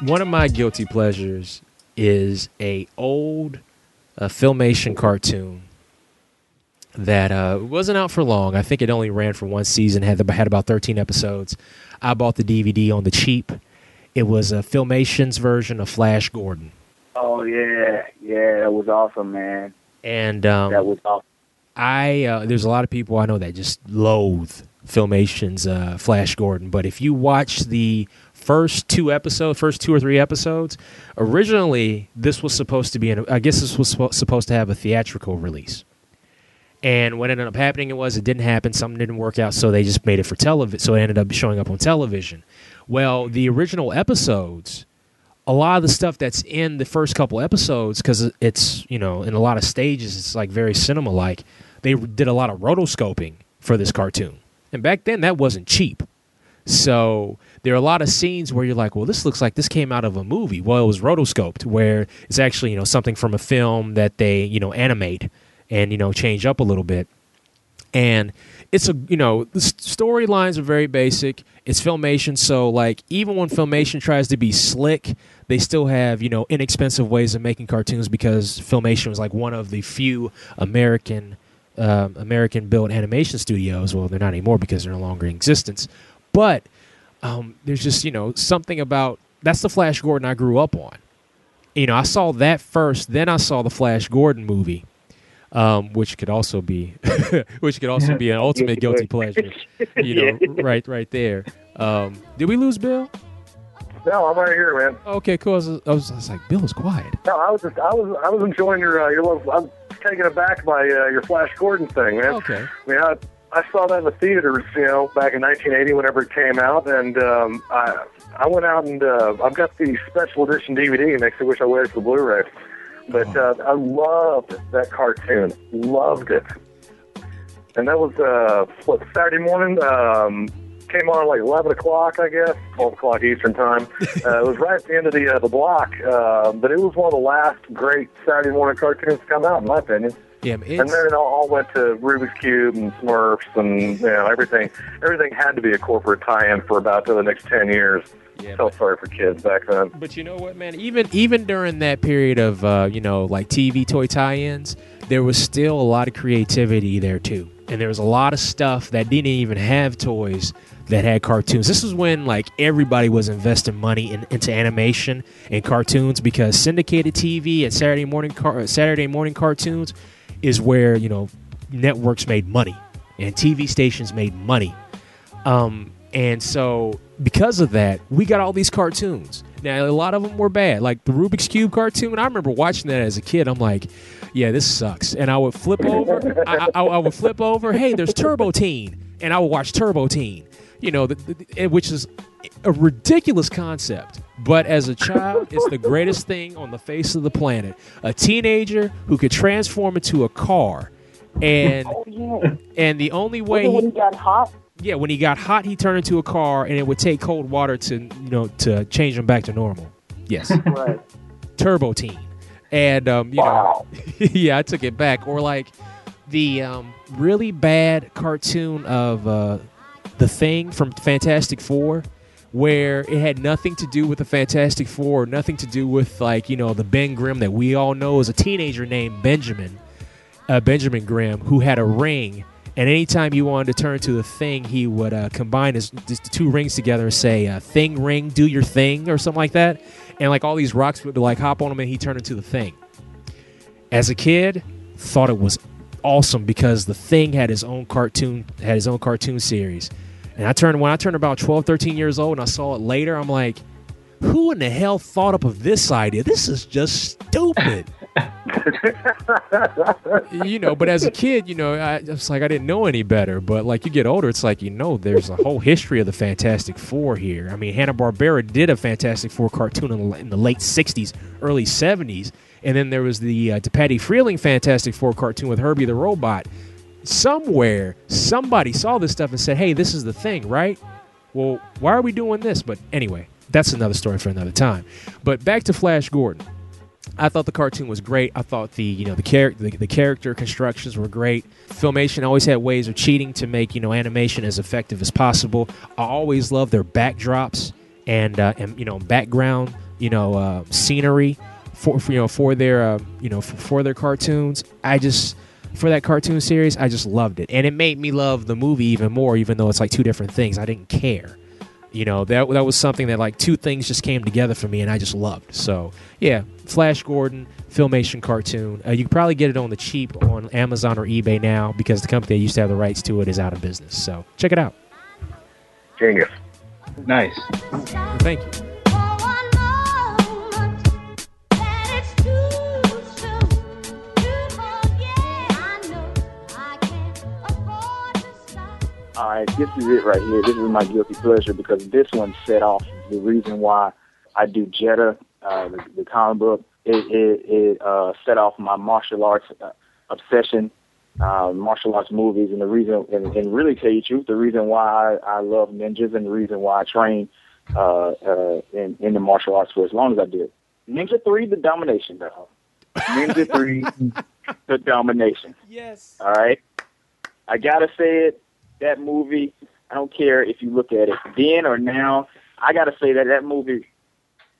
one of my guilty pleasures is a old uh, filmation cartoon that uh, wasn't out for long. I think it only ran for one season. had had about thirteen episodes. I bought the DVD on the cheap. It was a Filmation's version of Flash Gordon.
Oh yeah, yeah, that was awesome, man.
And um,
That was awesome.
I uh, there's a lot of people I know that just loathe Filmation's uh, Flash Gordon, but if you watch the first two episodes, first two or three episodes, originally this was supposed to be, an, I guess this was supposed to have a theatrical release. And what ended up happening it was it didn't happen. Something didn't work out, so they just made it for television. So it ended up showing up on television. Well, the original episodes, a lot of the stuff that's in the first couple episodes, because it's you know in a lot of stages, it's like very cinema like. They did a lot of rotoscoping for this cartoon, and back then that wasn't cheap. So there are a lot of scenes where you're like, well, this looks like this came out of a movie. Well, it was rotoscoped, where it's actually you know something from a film that they you know animate and you know change up a little bit. And it's a you know the storylines are very basic. It's filmation, so like even when filmation tries to be slick, they still have you know inexpensive ways of making cartoons because filmation was like one of the few American um, American built animation studios. Well, they're not anymore because they're no longer in existence. But um, there's just you know something about that's the Flash Gordon I grew up on. You know, I saw that first, then I saw the Flash Gordon movie, um, which could also be which could also be an ultimate guilty pleasure. You know, right, right there. Um, did we lose Bill?
No, I'm right here, man.
Okay, cool. I was, I was, I was like, Bill is quiet.
No, I was just, I was, I was enjoying your, uh, your little. I'm taken aback by uh, your Flash Gordon thing, man.
Okay.
I mean, I, I saw that in the theaters, you know, back in 1980, whenever it came out, and um, I, I went out and uh, I've got the special edition DVD. Makes me wish I waited for Blu-ray, but uh, I loved that cartoon. Loved it, and that was uh, what Saturday morning. Um, came on like 11 o'clock, I guess, 12 o'clock Eastern time. Uh, it was right at the end of the uh, the block, uh, but it was one of the last great Saturday morning cartoons to come out, in my opinion.
Yeah,
And then it all, went to Rubik's Cube and Smurfs and you know everything. Everything had to be a corporate tie-in for about the next ten years.
yeah,
Felt sorry for kids back then.
But you know what, man? Even even during that period of uh, you know like TV toy tie-ins, there was still a lot of creativity there too, and there was a lot of stuff that didn't even have toys that had cartoons. This was when like everybody was investing money in, into animation and cartoons because syndicated TV and Saturday morning car- Saturday morning cartoons is where you know networks made money and TV stations made money. Um, and so because of that, we got all these cartoons. Now a lot of them were bad, like the Rubik's Cube cartoon. I remember watching that as a kid. I'm like, yeah, this sucks. And I would flip over. I, I, I would flip over. Hey, there's Turbo Teen, and I would watch Turbo Teen. You know, the, the, which is a ridiculous concept. But as a child, it's the greatest thing on the face of the planet. A teenager who could transform into a car, and
Oh yeah.
and the only way
when
he,
got hot.
yeah, when he got hot, he turned into a car, and it would take cold water to you know to change him back to normal. Yes,
Right.
Turbo Teen, and um, you
Wow.
know, yeah, I took it back. Or like the um, really bad cartoon of uh, the Thing from Fantastic Four, where it had nothing to do with the Fantastic Four, nothing to do with like you know the Ben Grimm that we all know as a teenager named Benjamin, uh, Benjamin Grimm, who had a ring. And anytime he wanted to turn to the thing, he would uh, combine his, his two rings together and say, uh, "Thing ring, do your thing," or something like that. And like all these rocks would like hop on him, and he turned into the thing. As a kid, thought it was awesome because the thing had his own cartoon, had his own cartoon series. And I turned when I turned about 12, 13 years old, and I saw it later. I'm like, who in the hell thought up of this idea? This is just stupid. you know, but as a kid, you know, I it's like I didn't know any better. But like you get older, it's like you know, there's a whole history of the Fantastic Four here. I mean, Hanna Barbera did a Fantastic Four cartoon in the, in the late '60s, early '70s, and then there was the uh, DePatie-Freleng Fantastic Four cartoon with Herbie the Robot. Somewhere, somebody saw this stuff and said, "Hey, this is the thing, right?" Well, why are we doing this? But anyway, that's another story for another time. But back to Flash Gordon. I thought the cartoon was great. I thought the you know the character the, the character constructions were great. Filmation always had ways of cheating to make you know animation as effective as possible. I always loved their backdrops and uh, and you know background you know uh, scenery for, for you know for their uh, you know for, for their cartoons. I just for that cartoon series, I just loved it, and it made me love the movie even more. Even though it's like two different things, I didn't care. You know that that was something that like two things just came together for me, and I just loved. So yeah, Flash Gordon Filmation cartoon. Uh, you can probably get it on the cheap on Amazon or eBay now because the company that used to have the rights to it is out of business. So check it out.
Genius.
Nice.
Thank you.
All right, this is it right here. This is my guilty pleasure because this one set off the reason why I do Jetta, uh, the, the comic book. It, it, it uh, set off my martial arts uh, obsession, uh, martial arts movies, and the reason, and, and really tell you the truth, the reason why I, I love ninjas and the reason why I train uh, uh, in, in the martial arts for as long as I did. Ninja 3, the domination, though. Ninja 3, the domination.
Yes.
All right. I gotta say it. That movie. I don't care if you look at it then or now. I gotta say that that movie,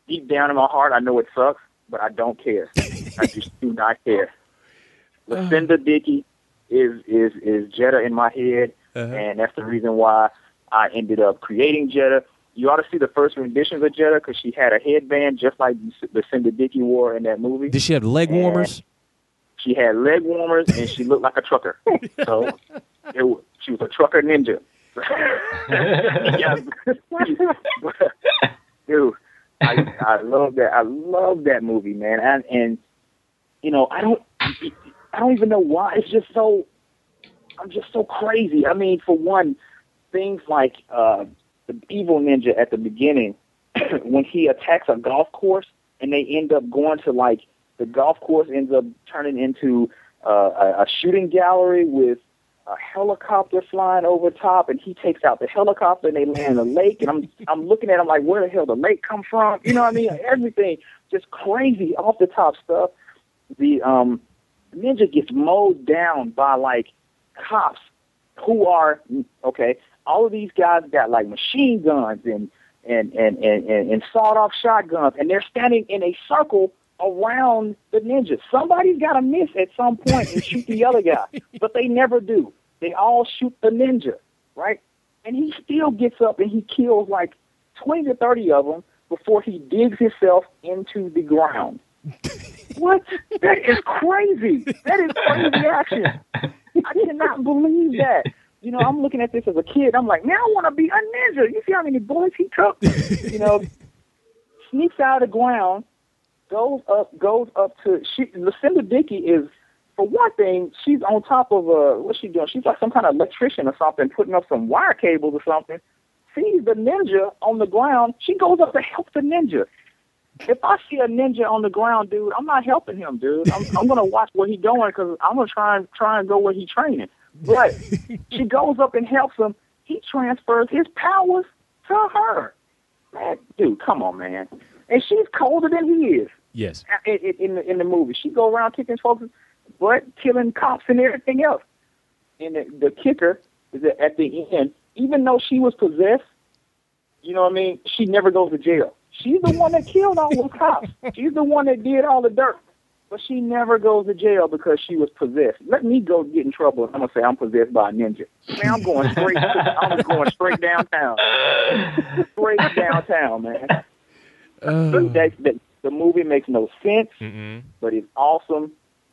deep down in my heart, I know it sucks, but I don't care. I just do not care. Lucinda Dickey is is is Jetta in my head,
Uh-huh.
and that's the reason why I ended up creating Jetta. You ought to see the first renditions of Jetta because she had a headband just like Lucinda Dickey wore in that movie.
Did she have leg warmers?
She had leg warmers and she looked like a trucker. So it, she was a trucker ninja. Dude, I, I love that. I love that movie, man. And, and you know, I don't, I don't even know why. It's just so, I'm just so crazy. I mean, for one, things like uh, the evil ninja at the beginning, when he attacks a golf course and they end up going to like the golf course ends up turning into uh, a, a shooting gallery with a helicopter flying over top, and he takes out the helicopter, and they land in the lake. And I'm I'm looking at him like, where the hell the lake come from? You know what I mean? Everything just crazy off the top stuff. The um, ninja gets mowed down by like cops who are okay. All of these guys got like machine guns and and and and, and, and sawed off shotguns, and they're standing in a circle around the ninja. Somebody's got to miss at some point and shoot the other guy, but they never do. They all shoot the ninja, right? And he still gets up and he kills like twenty to thirty of them before he digs himself into the ground. what? That is crazy. That is crazy action. I cannot believe that. You know, I'm looking at this as a kid. I'm like, man, I want to be a ninja. You see how many bullets he took? You know, sneaks out of the ground, goes up, goes up to. She, Lucinda Dickey is, for one thing, she's on top of a. What's she doing? She's like some kind of electrician or something, putting up some wire cables or something. Sees the ninja on the ground. She goes up to help the ninja. If I see a ninja on the ground, dude, I'm not helping him, dude. I'm, I'm gonna watch where he's going because I'm gonna try and try and go where he's training. But she goes up and helps him. He transfers his powers to her. Man, dude, come on, man. And she's colder than he is
Yes.
in, in, in the in the movie. She go around kicking folks' but killing cops and everything else. And the, the kicker is that at the end, even though she was possessed, you know what I mean, she never goes to jail. She's the one that killed all those cops. She's the one that did all the dirt. But she never goes to jail because she was possessed. Let me go get in trouble. I'm gonna say I'm possessed by a ninja. Man, I'm going straight. I'm going straight downtown. Straight downtown, man.
Uh,
That, that, the movie makes no sense,
mm-mm.
but it's awesome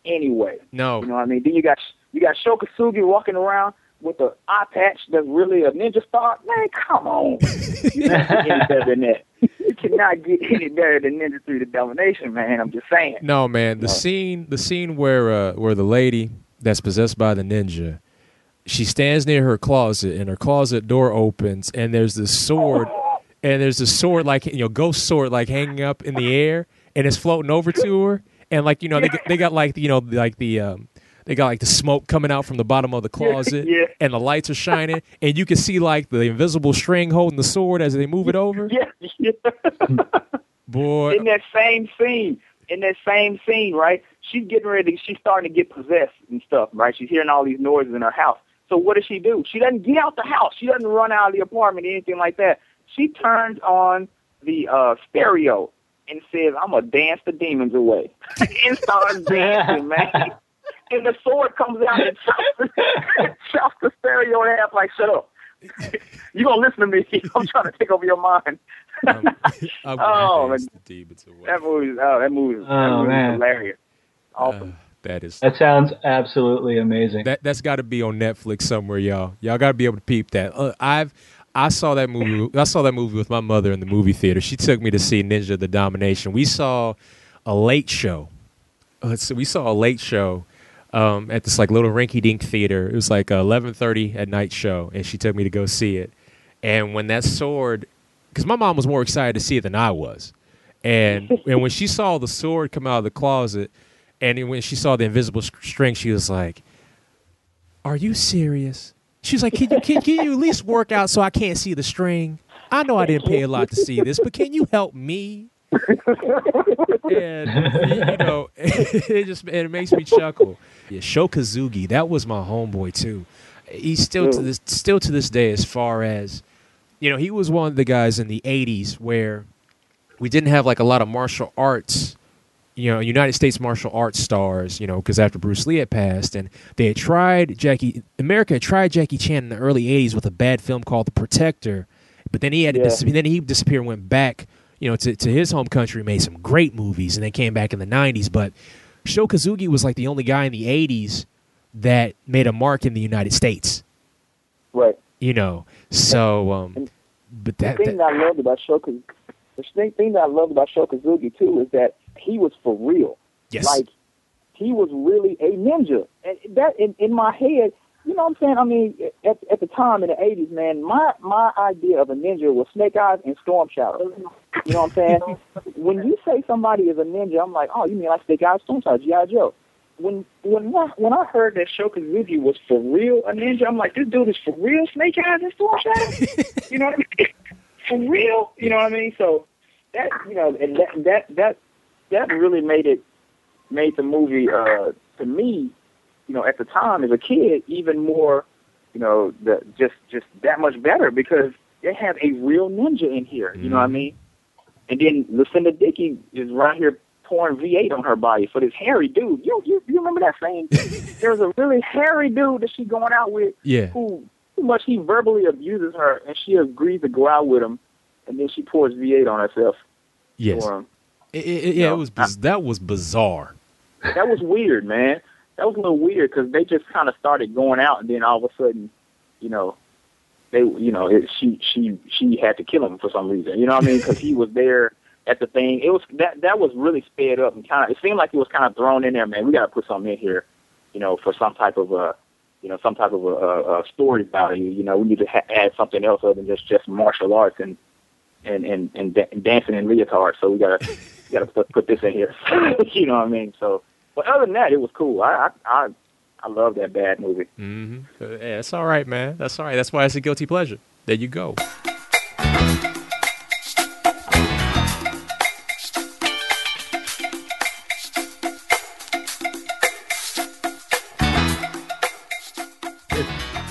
anyway.
No.
You know what I mean? Then you got you got Sho Kosugi walking around with the eye patch that's really a ninja star. Man, come on. You can't get any better than that. You cannot get any better than Ninja 3 the Domination, man. I'm just saying.
No, man. The scene, the scene where uh, where the lady that's possessed by the ninja, she stands near her closet, and her closet door opens, and there's this sword, and there's this sword like you know, ghost sword like hanging up in the air, and it's floating over to her, and like you know, they got- they got like you know, like the um, they got like the smoke coming out from the bottom of the closet,
Yeah.
and the lights are shining, and you can see like the invisible string holding the sword as they move it over.
Yeah, yeah.
Boy,
in that same scene, in that same scene, right? She's getting ready. She's starting to get possessed and stuff, right? She's hearing all these noises in her house. So what does she do? She doesn't get out the house. She doesn't run out of the apartment anything like that. She turns on the uh, stereo and says, "I'm gonna dance the demons away," and starts dancing, man. And the sword comes out and chops the, chops the stereo in half. Like, shut up. you gonna listen to me? I'm trying to take over your mind.
I'm, I'm
Oh,
gonna the demons away.
That movie, oh, that movie, that
Oh,
movie
man.
is hilarious. Awesome.
Uh, that is
That sounds absolutely amazing.
that that's got to be on Netflix somewhere, y'all. Y'all got to be able to peep that. Uh, I've I saw that movie. I saw that movie with my mother in the movie theater. She took me to see Ninja the Domination. We saw a late show. Uh, we saw a late show um, at this like little rinky dink theater. It was like eleven thirty at night show, and she took me to go see it. And when that sword, because my mom was more excited to see it than I was, and and when she saw the sword come out of the closet, and when she saw the invisible string, she was like, "Are you serious?" She was like, "Can you can, can you at least work out so I can't see the string? I know I didn't pay a lot to see this, but can you help me?" and you know, it just it makes me chuckle. Yeah, Sho Kosugi, that was my homeboy too. He's still to this still to this day as far as you know, he was one of the guys in the '80s where we didn't have like a lot of martial arts, you know, United States martial arts stars, you know, because after Bruce Lee had passed, and they had tried Jackie, America had tried Jackie Chan in the early '80s with a bad film called The Protector, but then he had to
Yeah.
dis- then he disappeared, and went back, you know, to to his home country, made some great movies, and then came back in the '90s. But Sho Kosugi was like the only guy in the '80s that made a mark in the United States,
Right.
you know. So, um, but
The
that,
thing
that
that I loved about Shoka, the thing that I loved about Sho Kosugi too is that he was for real.
yes,
Like he was really a ninja, and that in, in my head, you know what I'm saying? I mean, at at the time in the '80s, man, my my idea of a ninja was Snake Eyes and Storm Shadow. You know what I'm saying? when you say somebody is a ninja, I'm like, oh, you mean like Snake Eyes, Storm Shadow, G.I. Joe. When when I, when I heard that Sho Kosugi was for real a ninja, I'm like, this dude is for real Snake Eyes and Storm Shadow. you know what I mean? For real, you know what I mean? So that you know, and that that that that really made it made the movie uh to me, you know, at the time as a kid, even more, you know, the just just that much better because they have a real ninja in here. You know what I
Mhm.
mean? And then Lucinda Dickey is right here pouring V8 on her body for this hairy dude. You you, you remember that scene? There's a really hairy dude that she's going out with
yeah,
who too much he verbally abuses her and she agrees to go out with him and then she pours V8 on herself
yes.
for him.
It, it, yeah,
No,
it was biz- that was bizarre.
that was weird, man. That was a little weird because they just kind of started going out, and then all of a sudden, you know, they, you know, it, she, she, she had to kill him for some reason. You know what I mean? Because he was there at the thing. It was that that was really sped up and kind of. It seemed like it was kind of thrown in there, man. We got to put something in here, you know, for some type of a, you know, some type of a, a, a story value. You know, we need to ha- add something else other than just just martial arts and and and and, da- dancing and leotards. So we gotta got to put, put this in here. you know what I mean? So, but other than that, it was cool. I I I, I love that bad movie.
Mm-hmm. Uh, yeah, all right, man. That's all right. That's why it's a guilty pleasure. There you go.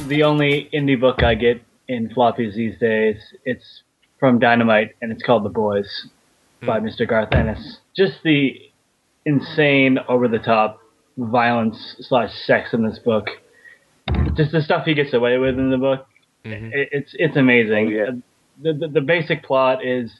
the only indie book I get in floppies these days. It's from Dynamite, and it's called The Boys by Mr. Garth Ennis. Just the insane, over the top violence slash sex in this book. Just the stuff he gets away with in the book.
Mhm.
It, it's it's amazing.
Oh, yeah.
The, the the basic plot is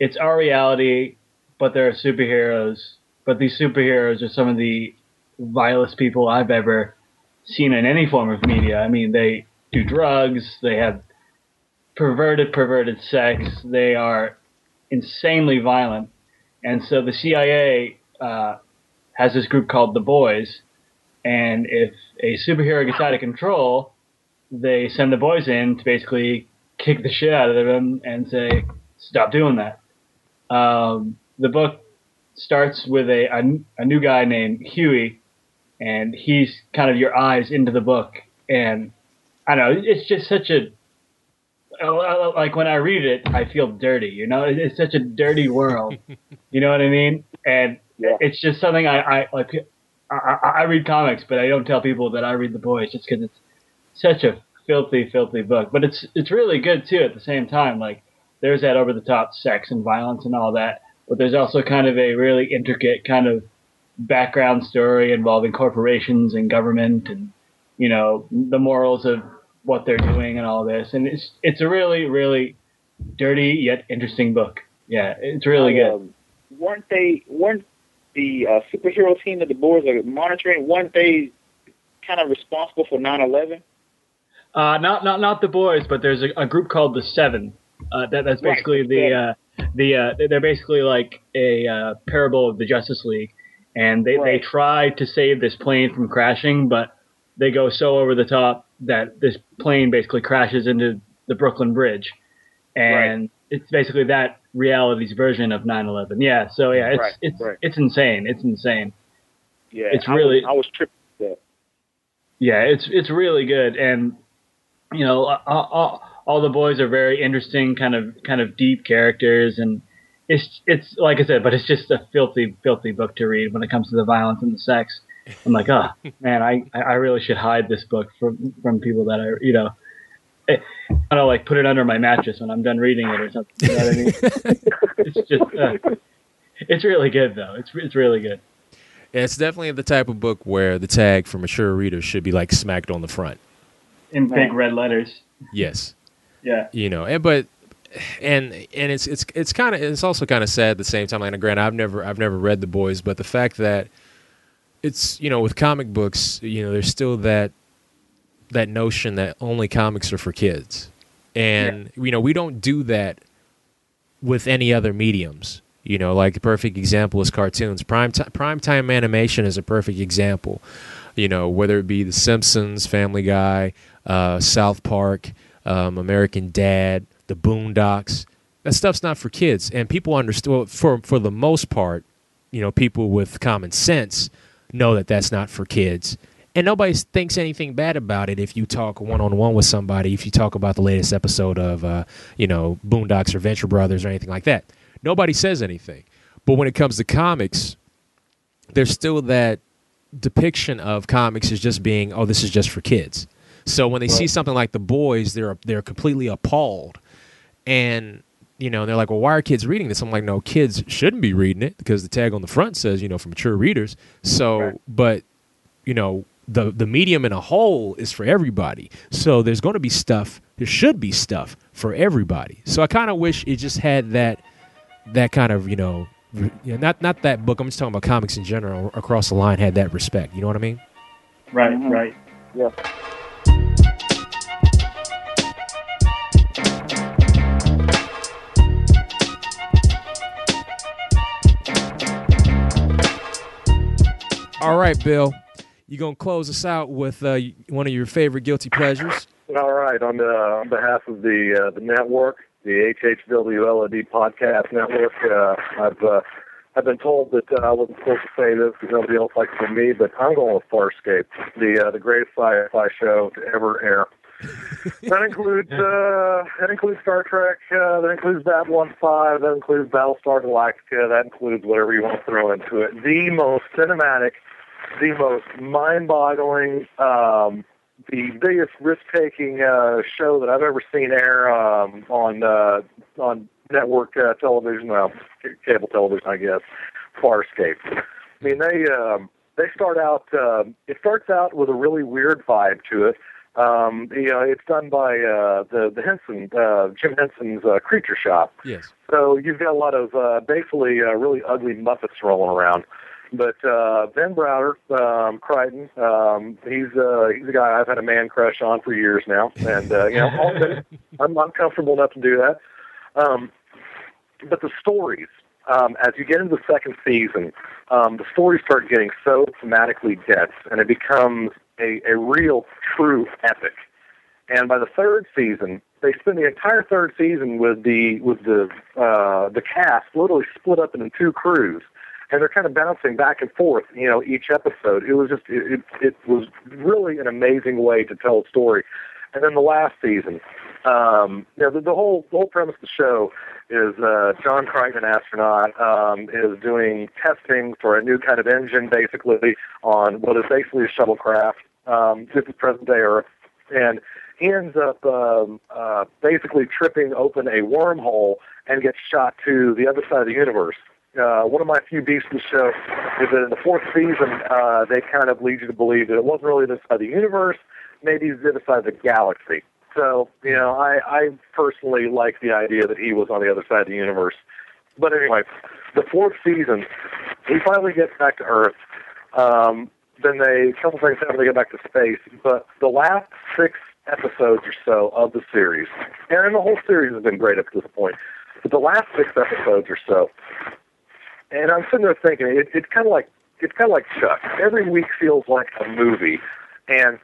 it's our reality, but there are superheroes. But these superheroes are some of the vilest people I've ever seen in any form of media. I mean, they do drugs. They have perverted, perverted sex. They are insanely violent. And so the CIA uh, has this group called the Boys. And if a superhero gets out of control, they send the boys in to basically kick the shit out of them and say, stop doing that. Um, the book starts with a, a, a new guy named Hughie, and he's kind of your eyes into the book. And I don't know, it's just such a Uh, like when I read it, I feel dirty. You know, it's such a dirty world. you know what I mean? And
Yeah.
it's just something I, I like. I, I, I read comics, but I don't tell people that I read the boys just because it's such a filthy, filthy book. But it's it's really good too. At the same time, like there's that over the top sex and violence and all that, but there's also kind of a really intricate kind of background story involving corporations and government and you know the morals of what they're doing and all this. And it's it's a really really dirty yet interesting book. Yeah, it's really good.
Um, weren't they? Weren't the uh, superhero team that the boys are monitoring? Weren't they kind of responsible for 9/11?
Uh, not not not the boys, but there's a, a group called the Seven. Uh, that that's
Right,
basically the uh, the uh, they're basically like a uh, parable of the Justice League, and they they try to save this plane from crashing, but they go so over the top that this plane basically crashes into the Brooklyn Bridge, and it's basically that reality's version of 9/11. Yeah, so yeah, it's
Right,
it's
right.
it's insane. It's insane.
Yeah,
It's
I
really-
Was, I was tripping. with that.
Yeah, it's it's really good, and you know, all, all, all the boys are very interesting, kind of kind of deep characters, and it's it's like I said, but it's just a filthy, filthy book to read when it comes to the violence and the sex. I'm like, oh man, I I really should hide this book from from people that I you know. I don't know, like put it under my mattress when I'm done reading it or something. You know what I mean? it's just, uh, it's really good though. It's it's really good.
Yeah, it's definitely the type of book where the tag for mature readers should be like smacked on the front.
In big red letters.
Yes.
Yeah.
you know and but and and it's it's it's kind of it's also kind of sad at the same time like granted i've never i've never read the boys but the fact that it's you know with comic books you know there's still that that notion that only comics are for kids. And you know we don't do that with any other mediums. You know like the perfect example is cartoons. Prime time prime time animation is a perfect example. You know whether it be the simpsons family guy uh, south park um, american dad the boondocks. That stuff's not for kids. And people understand well, for for the most part you know people with common sense know that that's not for kids and nobody thinks anything bad about it if you talk one on one with somebody. If you talk about the latest episode of, uh, you know, Boondocks or Venture Brothers or anything like that, nobody says anything. But when it comes to comics, there's still that depiction of comics as just being, oh, this is just for kids. So when they see something like the boys, they're they're completely appalled, and you know they're like, well, why are kids reading this? I'm like, no, kids shouldn't be reading it because the tag on the front says, you know, for mature readers. So,
Right.
but you know the the medium in a whole is for everybody so there's going to be stuff there should be stuff for everybody so i kind of wish it just had that that kind of you know re- you know, not not that book i'm just talking about comics in general across the line had that respect you know what i mean
Right.
Mhm.
Right.
Yeah.
All right bill. You're gonna close us out with uh, one of your favorite guilty pleasures?
All right, on, the, on behalf of the uh, the network, the HHWLOD podcast network, uh, I've uh, I've been told that uh, I wasn't supposed to say this because nobody else likes it than me, but I'm going with Farscape, the uh, the greatest sci-fi show to ever air. That includes uh, that includes Star Trek, uh, that includes Babylon Five, that includes Battlestar Galactica, that includes whatever you want to throw into it. The most cinematic, the most mind-boggling. Um, the biggest risk-taking uh, show that I've ever seen air um, on uh, on network uh, television, well, c- cable television, I guess. Farscape. I mean, they um, they start out. Uh, it starts out with a really weird vibe to it. Um, you know, it's done by uh, the the Henson, uh, Jim Henson's uh, Creature Shop.
Yes.
So you've got a lot of uh, basically uh, really ugly Muppets rolling around. But uh, Ben Browder, um, Crichton, um, he's uh, he's a guy I've had a man crush on for years now, and uh, you know I'm, I'm comfortable enough to do that. Um, but the stories, um, as you get into the second season, um, the stories start getting so thematically dense, and it becomes a, a real, true epic. And by the third season, they spend the entire third season with the with the uh, the cast literally split up into two crews, and they're kind of bouncing back and forth. You know, each episode. It was just it it, it was really an amazing way to tell a story. And then the last season, um, you know, the, the whole the whole premise of the show is uh, John Crichton, an astronaut, um, is doing testing for a new kind of engine, basically on what is basically a shuttlecraft. Um, is present day Earth, and he ends up um, uh, basically tripping open a wormhole and gets shot to the other side of the universe. Uh, one of my few beefs in the show is that in the fourth season, uh, they kind of lead you to believe that it wasn't really this side of the universe, maybe it's the other side of the galaxy. So, you know, I, I personally like the idea that he was on the other side of the universe. But anyway, the fourth season, he finally gets back to Earth. Um, then they, a couple things happen, they get back to space. But the last six episodes or so of the series, and the whole series has been great up to this point, but the last six episodes or so, and I'm sitting there thinking, it, it's kind of like it's kind of like Chuck. Every week feels like a movie, and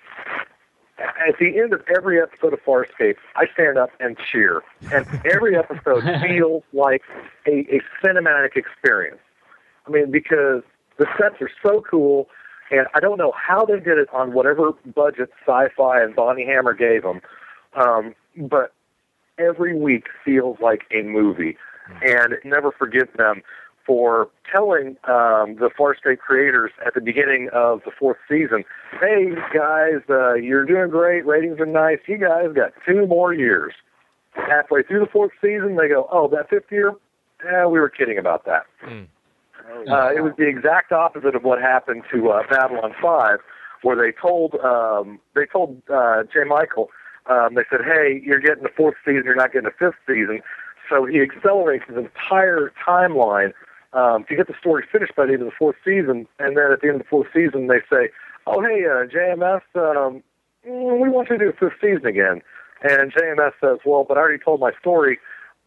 at the end of every episode of Farscape, I stand up and cheer, and every episode feels like a, a cinematic experience. I mean, because the sets are so cool, and I don't know how they did it on whatever budget Sci-Fi and Bonnie Hammer gave them, um, but every week feels like a movie, and never forget them for telling um, the Farscape creators at the beginning of the fourth season, "Hey guys, uh, you're doing great. Ratings are nice. You guys got two more years." Halfway through the fourth season, they go, "Oh, that fifth year? Yeah, we were kidding about that." Uh, it was the exact opposite of what happened to uh, Babylon Five, where they told um, they told uh, J. Michael, um, they said, "Hey, you're getting the fourth season. You're not getting the fifth season." So he accelerates his entire timeline um, to get the story finished by the end of the fourth season. And then at the end of the fourth season, they say, "Oh, hey, uh, JMS, um, mm, we want you to do a fifth season again." And JMS says, "Well, but I already told my story.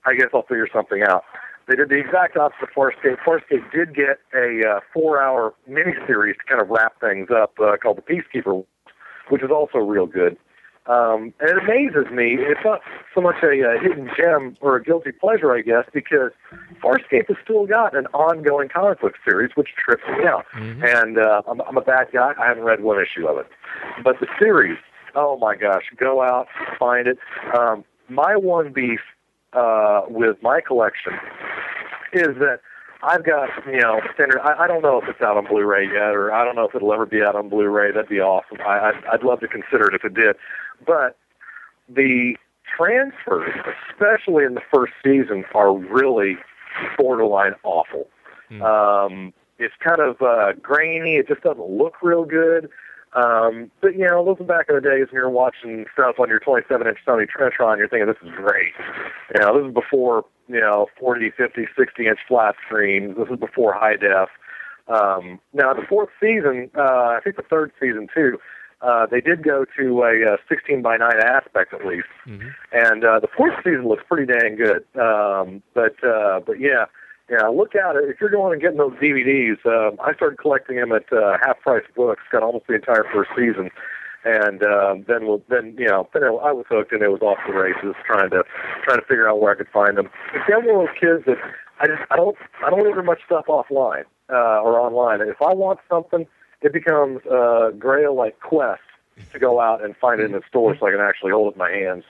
I guess I'll figure something out." They did the exact opposite of Farscape. Farscape did get a uh, four-hour miniseries to kind of wrap things up uh, called The Peacekeeper, which is also real good. Um, and it amazes me. It's not so much a, uh hidden gem or a guilty pleasure, I guess, because Farscape has still got an ongoing comic book series, which trips me out. And uh, I'm, I'm a bad guy. I haven't read one issue of it. But the series, oh my gosh, go out, find it. Um, my one beef uh, with my collection is that I've got, you know, standard. I, I don't know if it's out on Blu-ray yet, or I don't know if it'll ever be out on Blu-ray. That'd be awesome. I, I'd, I'd love to consider it if it did. But the transfers, especially in the first season, are really borderline awful. Um, it's kind of uh, grainy. It just doesn't look real good. Um, but you know, looking back in the days when you're watching stuff on your 27-inch Sony Trinitron, you're thinking this is great. You know, this is before you know 40, 50, 60-inch flat screens. This is before high def. Um, now, the fourth season, uh, I think the third season too, uh, they did go to a uh, 16 by 9 aspect at least, and uh, the fourth season looks pretty dang good. Um, but uh, but yeah, yeah, look out if you're going and getting those DVDs. Um, I started collecting them at uh, half price books, got almost the entire first season, and um, then we'll, then you know then I was hooked and it was off the races, trying to trying to figure out where I could find them. But I'm one of those kids that I just I don't I don't order much stuff offline uh, or online. And if I want something, it becomes uh, Grail like quest to go out and find it in the store so I can actually hold it in my hands.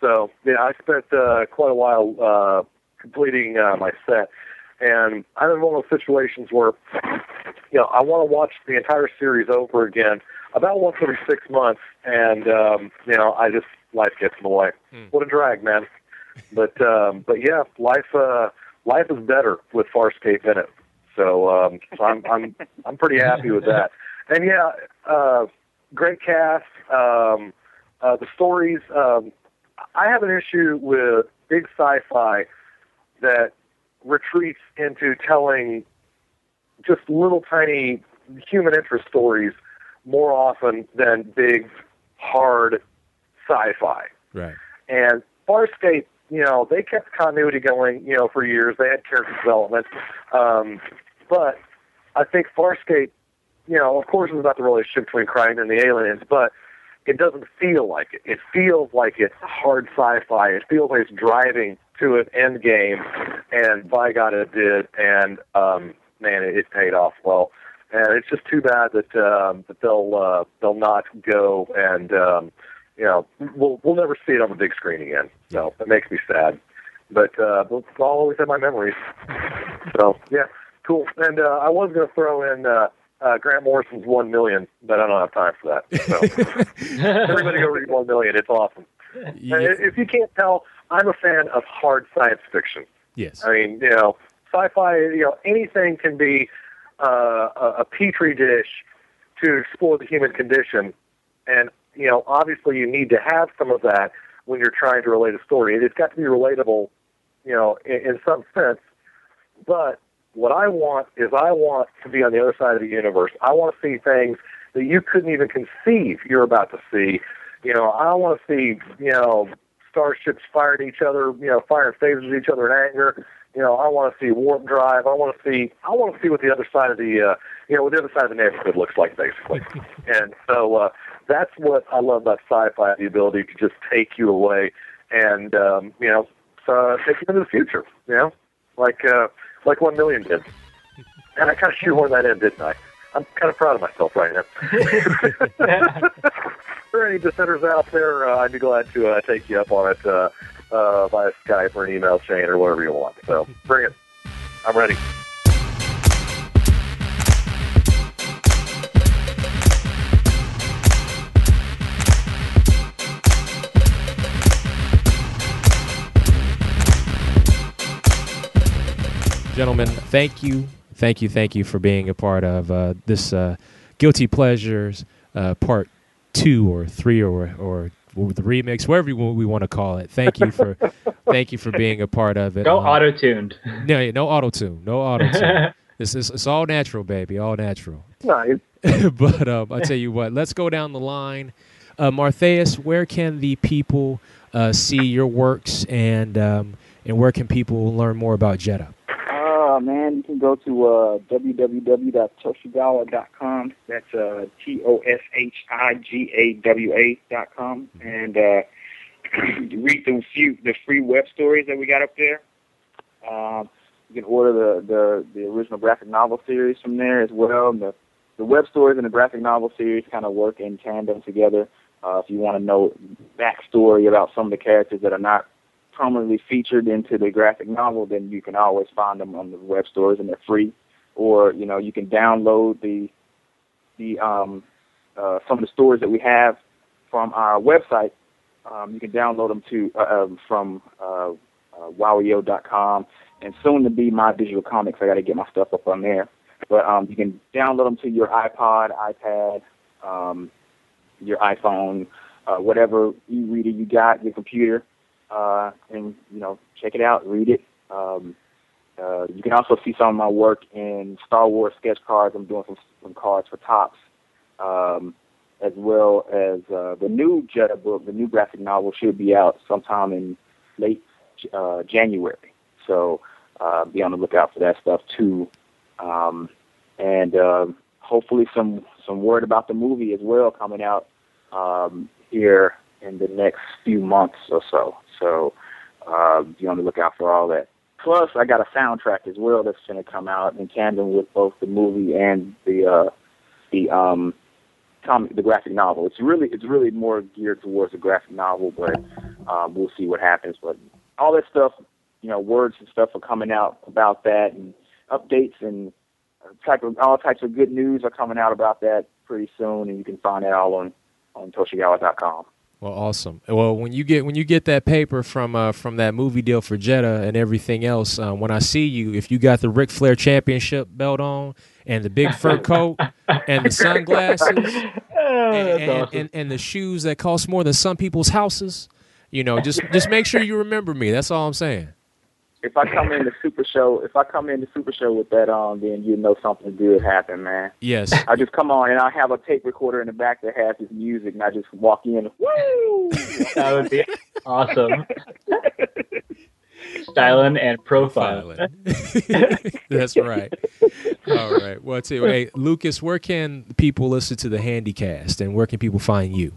So yeah, I spent uh, quite a while uh, completing uh, my set, and I'm in one of those situations where you know, I want to watch the entire series over again about once every six months, and um, you know, I just life gets in the way.
Hmm.
What a drag, man. But um, but yeah, life uh, life is better with Farscape in it. So um, so I'm I'm I'm pretty happy with that. And yeah, uh, great cast. Um, uh, the stories. Um, I have an issue with big sci-fi that retreats into telling just little tiny human interest stories more often than big, hard sci-fi.
Right.
And Farscape, you know, they kept continuity going, you know, for years. They had character development. Um, but I think Farscape, you know, of course, it's about the relationship between Crichton and the aliens, but it doesn't feel like it. It feels like it's hard sci-fi. It feels like it's driving to an end game, and by God, it did. And um, man, it, it paid off well. And it's just too bad that um, that they'll uh, they'll not go and um, you know we'll we'll never see it on the big screen again. So it makes me sad. But uh, but I'll always have my memories. So yeah, cool. And uh, I was going to throw in uh, uh, Grant Morrison's One Million, but I don't have time for that. So everybody go read One Million. It's awesome.
Yeah.
And if you can't tell, I'm a fan of hard science fiction.
Yes.
I mean, you know, sci-fi. You know, anything can be uh, a, petri dish to explore the human condition, and you know, obviously, you need to have some of that when you're trying to relate a story. It's got to be relatable, you know, in, in some sense. But what I want is I want to be on the other side of the universe. I want to see things that you couldn't even conceive you're about to see. You know, I want to see, you know, starships fire at each other, you know, firing phasers at each other in anger. You know, I want to see warp drive. I want to see, I want to see what the other side of the, uh, you know, what the other side of the neighborhood looks like, basically. and so uh, that's what I love about sci-fi: the ability to just take you away and, um, you know, uh, take you into the future. You know, like uh, like One Million did. And I kind of shoehorned that in, didn't I? I'm kind of proud of myself right now. For any dissenters out there, uh, I'd be glad to uh, take you up on it uh, uh, via Skype or an email chain or whatever you want. So bring it. I'm ready.
Gentlemen, thank you, thank you, thank you for being a part of uh, this uh, Guilty Pleasures uh, Part Two or Three or or the remix, whatever you, we want to call it. Thank you for thank you for being a part of it.
No
Um,
auto tuned.
No, no auto tune, no auto tune. It's, it's it's all natural, baby, all natural.
Nice.
but um, I tell you what, let's go down the line. Uh, Martheus, where can the people uh, see your works, and um, and where can people learn more about Jetta?
Uh, man, you can go to uh, www.toshigawa.com. That's uh, T-O-S-H-I-G-A-W-A dot com. And uh, read the few the free web stories that we got up there. Um, you can order the, the, the original graphic novel series from there as well. And the, the web stories and the graphic novel series kind of work in tandem together. Uh, if you want to know backstory about some of the characters that are not prominently featured into the graphic novel, then you can always find them on the web stores and they're free. Or you know you can download the the um, uh, some of the stories that we have from our website. Um, you can download them to uh, um, from uh, uh, wowio.com and soon to be my digital comics. I got to get my stuff up on there, but um, you can download them to your iPod, iPad, um, your iPhone, uh, whatever e-reader you got, your computer uh, and you know check it out, read it. Um, uh, you can also see some of my work in Star Wars sketch cards. I'm doing some, some cards for Topps, um, as well as uh, the new Jetta book. The new graphic novel should be out sometime in late uh, January. So uh, be on the lookout for that stuff too. Um, and um hopefully some some word about the movie as well coming out um, here in the next few months or so. So uh, be on the lookout for all that. Plus, I got a soundtrack as well that's going to come out in tandem with both the movie and the uh, the um, comic, the graphic novel. It's really it's really more geared towards the graphic novel, but um, we'll see what happens. But all that stuff, you know, words and stuff are coming out about that and updates and type of all types of good news are coming out about that pretty soon, and you can find that all on on Toshigawa.com.
Well, awesome. Well, when you get when you get that paper from uh, from that movie deal for Jetta and everything else, um, when I see you, if you got the Ric Flair Championship belt on and the big fur coat and the sunglasses
Oh,
and, and,
awesome.
and, and the shoes that cost more than some people's houses, you know, just just make sure you remember me. That's all I'm saying.
If I come in the Super Show, if I come in the Super Show with that on, then you know something good happened, man.
Yes.
I just come on and I have a tape recorder in the back that has his music, and I just walk in. Woo!
that would be awesome. Styling and profiling.
Profiling. That's right. All right. Well, I tell hey, Lucas, where can people listen to the Handi-Cast and where can people find you?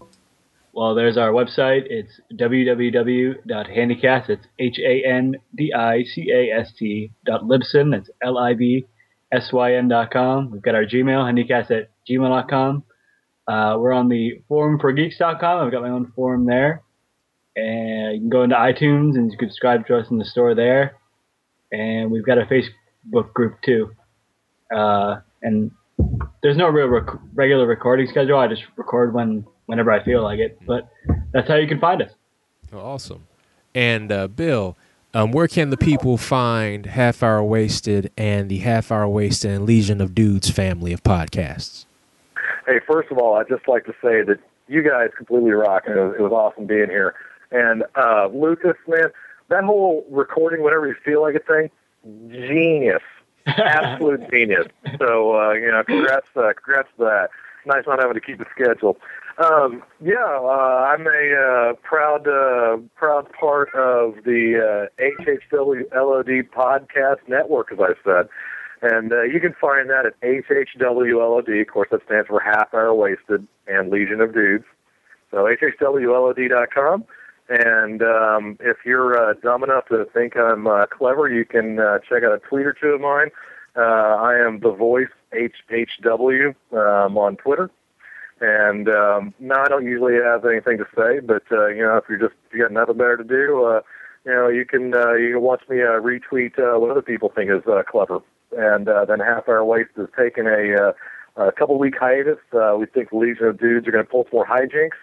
Well, there's our website. It's www.handicast. It's H A N D I C A S T dot Libsyn. That's L I B S Y N dot com. We've got our Gmail, handicast at gmail.com. Uh, we're on the forum for geeks.com. I've got my own forum there. And you can go into iTunes and you can subscribe to us in the store there. And we've got a Facebook group too. Uh, and there's no real rec- regular recording schedule. I just record when whenever I feel like it. But that's how you can find us.
Oh, awesome. And uh, Bill, um, where can the people find Half Hour Wasted and the Half Hour Wasted and Legion of Dudes family of podcasts?
Hey, first of all, I'd just like to say that you guys completely rock, and it was, it was awesome being here. And uh, Lucas, man, that whole recording whenever you feel like it thing, genius, absolute genius. So uh, you know, congrats, uh, congrats to that. Nice not having to keep a schedule. Um, yeah, uh, I'm a uh, proud uh, proud part of the uh, HHW LOD podcast network, as I said. And uh, you can find that at HHWLOD. Of course, that stands for Half Hour Wasted and Legion of Dudes. So HHWLOD.com. And um, if you're uh, dumb enough to think I'm uh, clever, you can uh, check out a tweet or two of mine. Uh, I am the voice HHW um, on Twitter. And um, no, I don't usually have anything to say, but uh, you know, if you're just if you got nothing better to do, uh, you know, you can uh, you can watch me uh, retweet uh, what other people think is uh, clever. And uh, then Half Hour Waste has taken a uh, a couple week hiatus. Uh, we think Legion of Dudes are going to pull some more hijinks.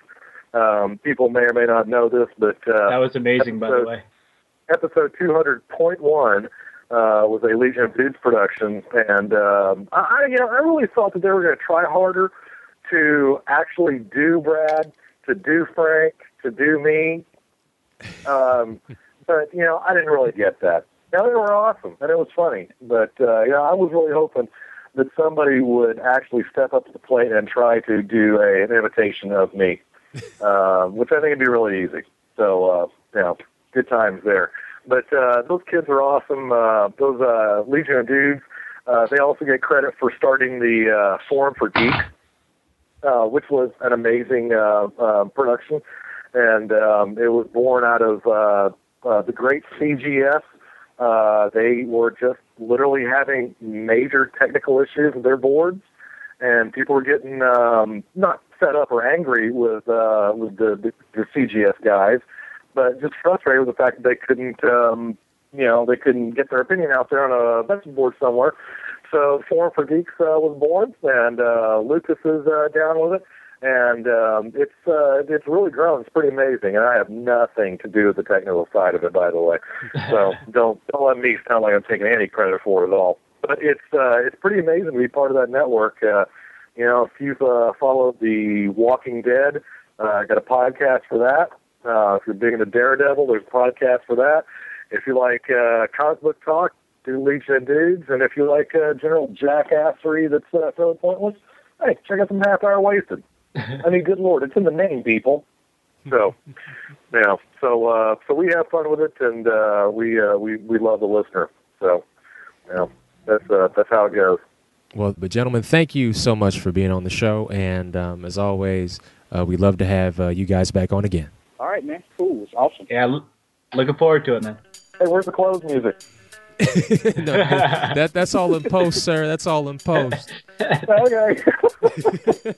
Um, people may or may not know this, but uh,
That was amazing, by the way.
episode 200.1 uh, was a Legion of Dudes production, and um, I, I, you know, I really thought that they were going to try harder to actually do Brad, to do Frank, to do me. Um, but you know, I didn't really get that. Now they were awesome, and it was funny, but uh, you know, I was really hoping that somebody would actually step up to the plate and try to do a, an imitation of me, uh, which I think would be really easy. So, uh, you know, good times there. But uh, those kids are awesome. Uh, those uh, Legion of Dudes. Uh, they also get credit for starting the uh, Forum for Geeks, uh, which was an amazing uh, uh, production, and um, it was born out of uh, uh, the great CGS. Uh, they were just literally having major technical issues with their boards, and people were getting um, not fed up or angry with uh, with the, the, the CGS guys, but just frustrated with the fact that they couldn't, um, you know, they couldn't get their opinion out there on a message board somewhere. So Forum for Geeks uh, was born, and uh, Lucas is uh, down with it, and um, it's uh, it's really grown. It's pretty amazing, and I have nothing to do with the technical side of it, by the way. So don't don't let me sound like I'm taking any credit for it at all. But it's uh, it's pretty amazing to be part of that network. Uh, you know, if you've uh, followed The Walking Dead, uh, I got a podcast for that. Uh, if you're big into Daredevil, there's a podcast for that. If you like uh, comic book talk, do Legion of Dudes. And if you like uh, general jackassery that's uh, fairly pointless, hey, check out some Half Hour Wasted. I mean, good lord, it's in the name, people. So, yeah, so uh, so we have fun with it, and uh, we uh, we we love the listener. So, yeah, that's uh, that's how it goes.
Well, but gentlemen, thank you so much for being on the show, and um, as always, uh, we'd love to have uh, you guys back on again.
All right, man. Cool. It's awesome.
Yeah, l- looking forward to it, man.
Hey, where's the close music?
no, that that's all in post, sir. That's all in post.
okay.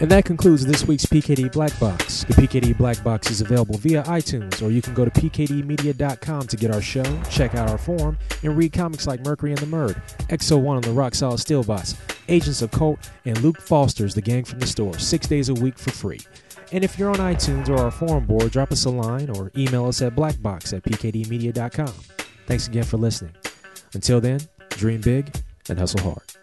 And that concludes this week's PKD Black Box. The PKD Black Box is available via iTunes, or you can go to pkdmedia.com to get our show, check out our forum, and read comics like Mercury and the Murd, Exo One on the Rock Solid Steel Bots, Agents of Cult, and Luke Foster's The Gang from the Store, six days a week for free. And if you're on iTunes or our forum board, drop us a line or email us at blackbox at pkdmedia.com. Thanks again for listening. Until then, dream big and hustle hard.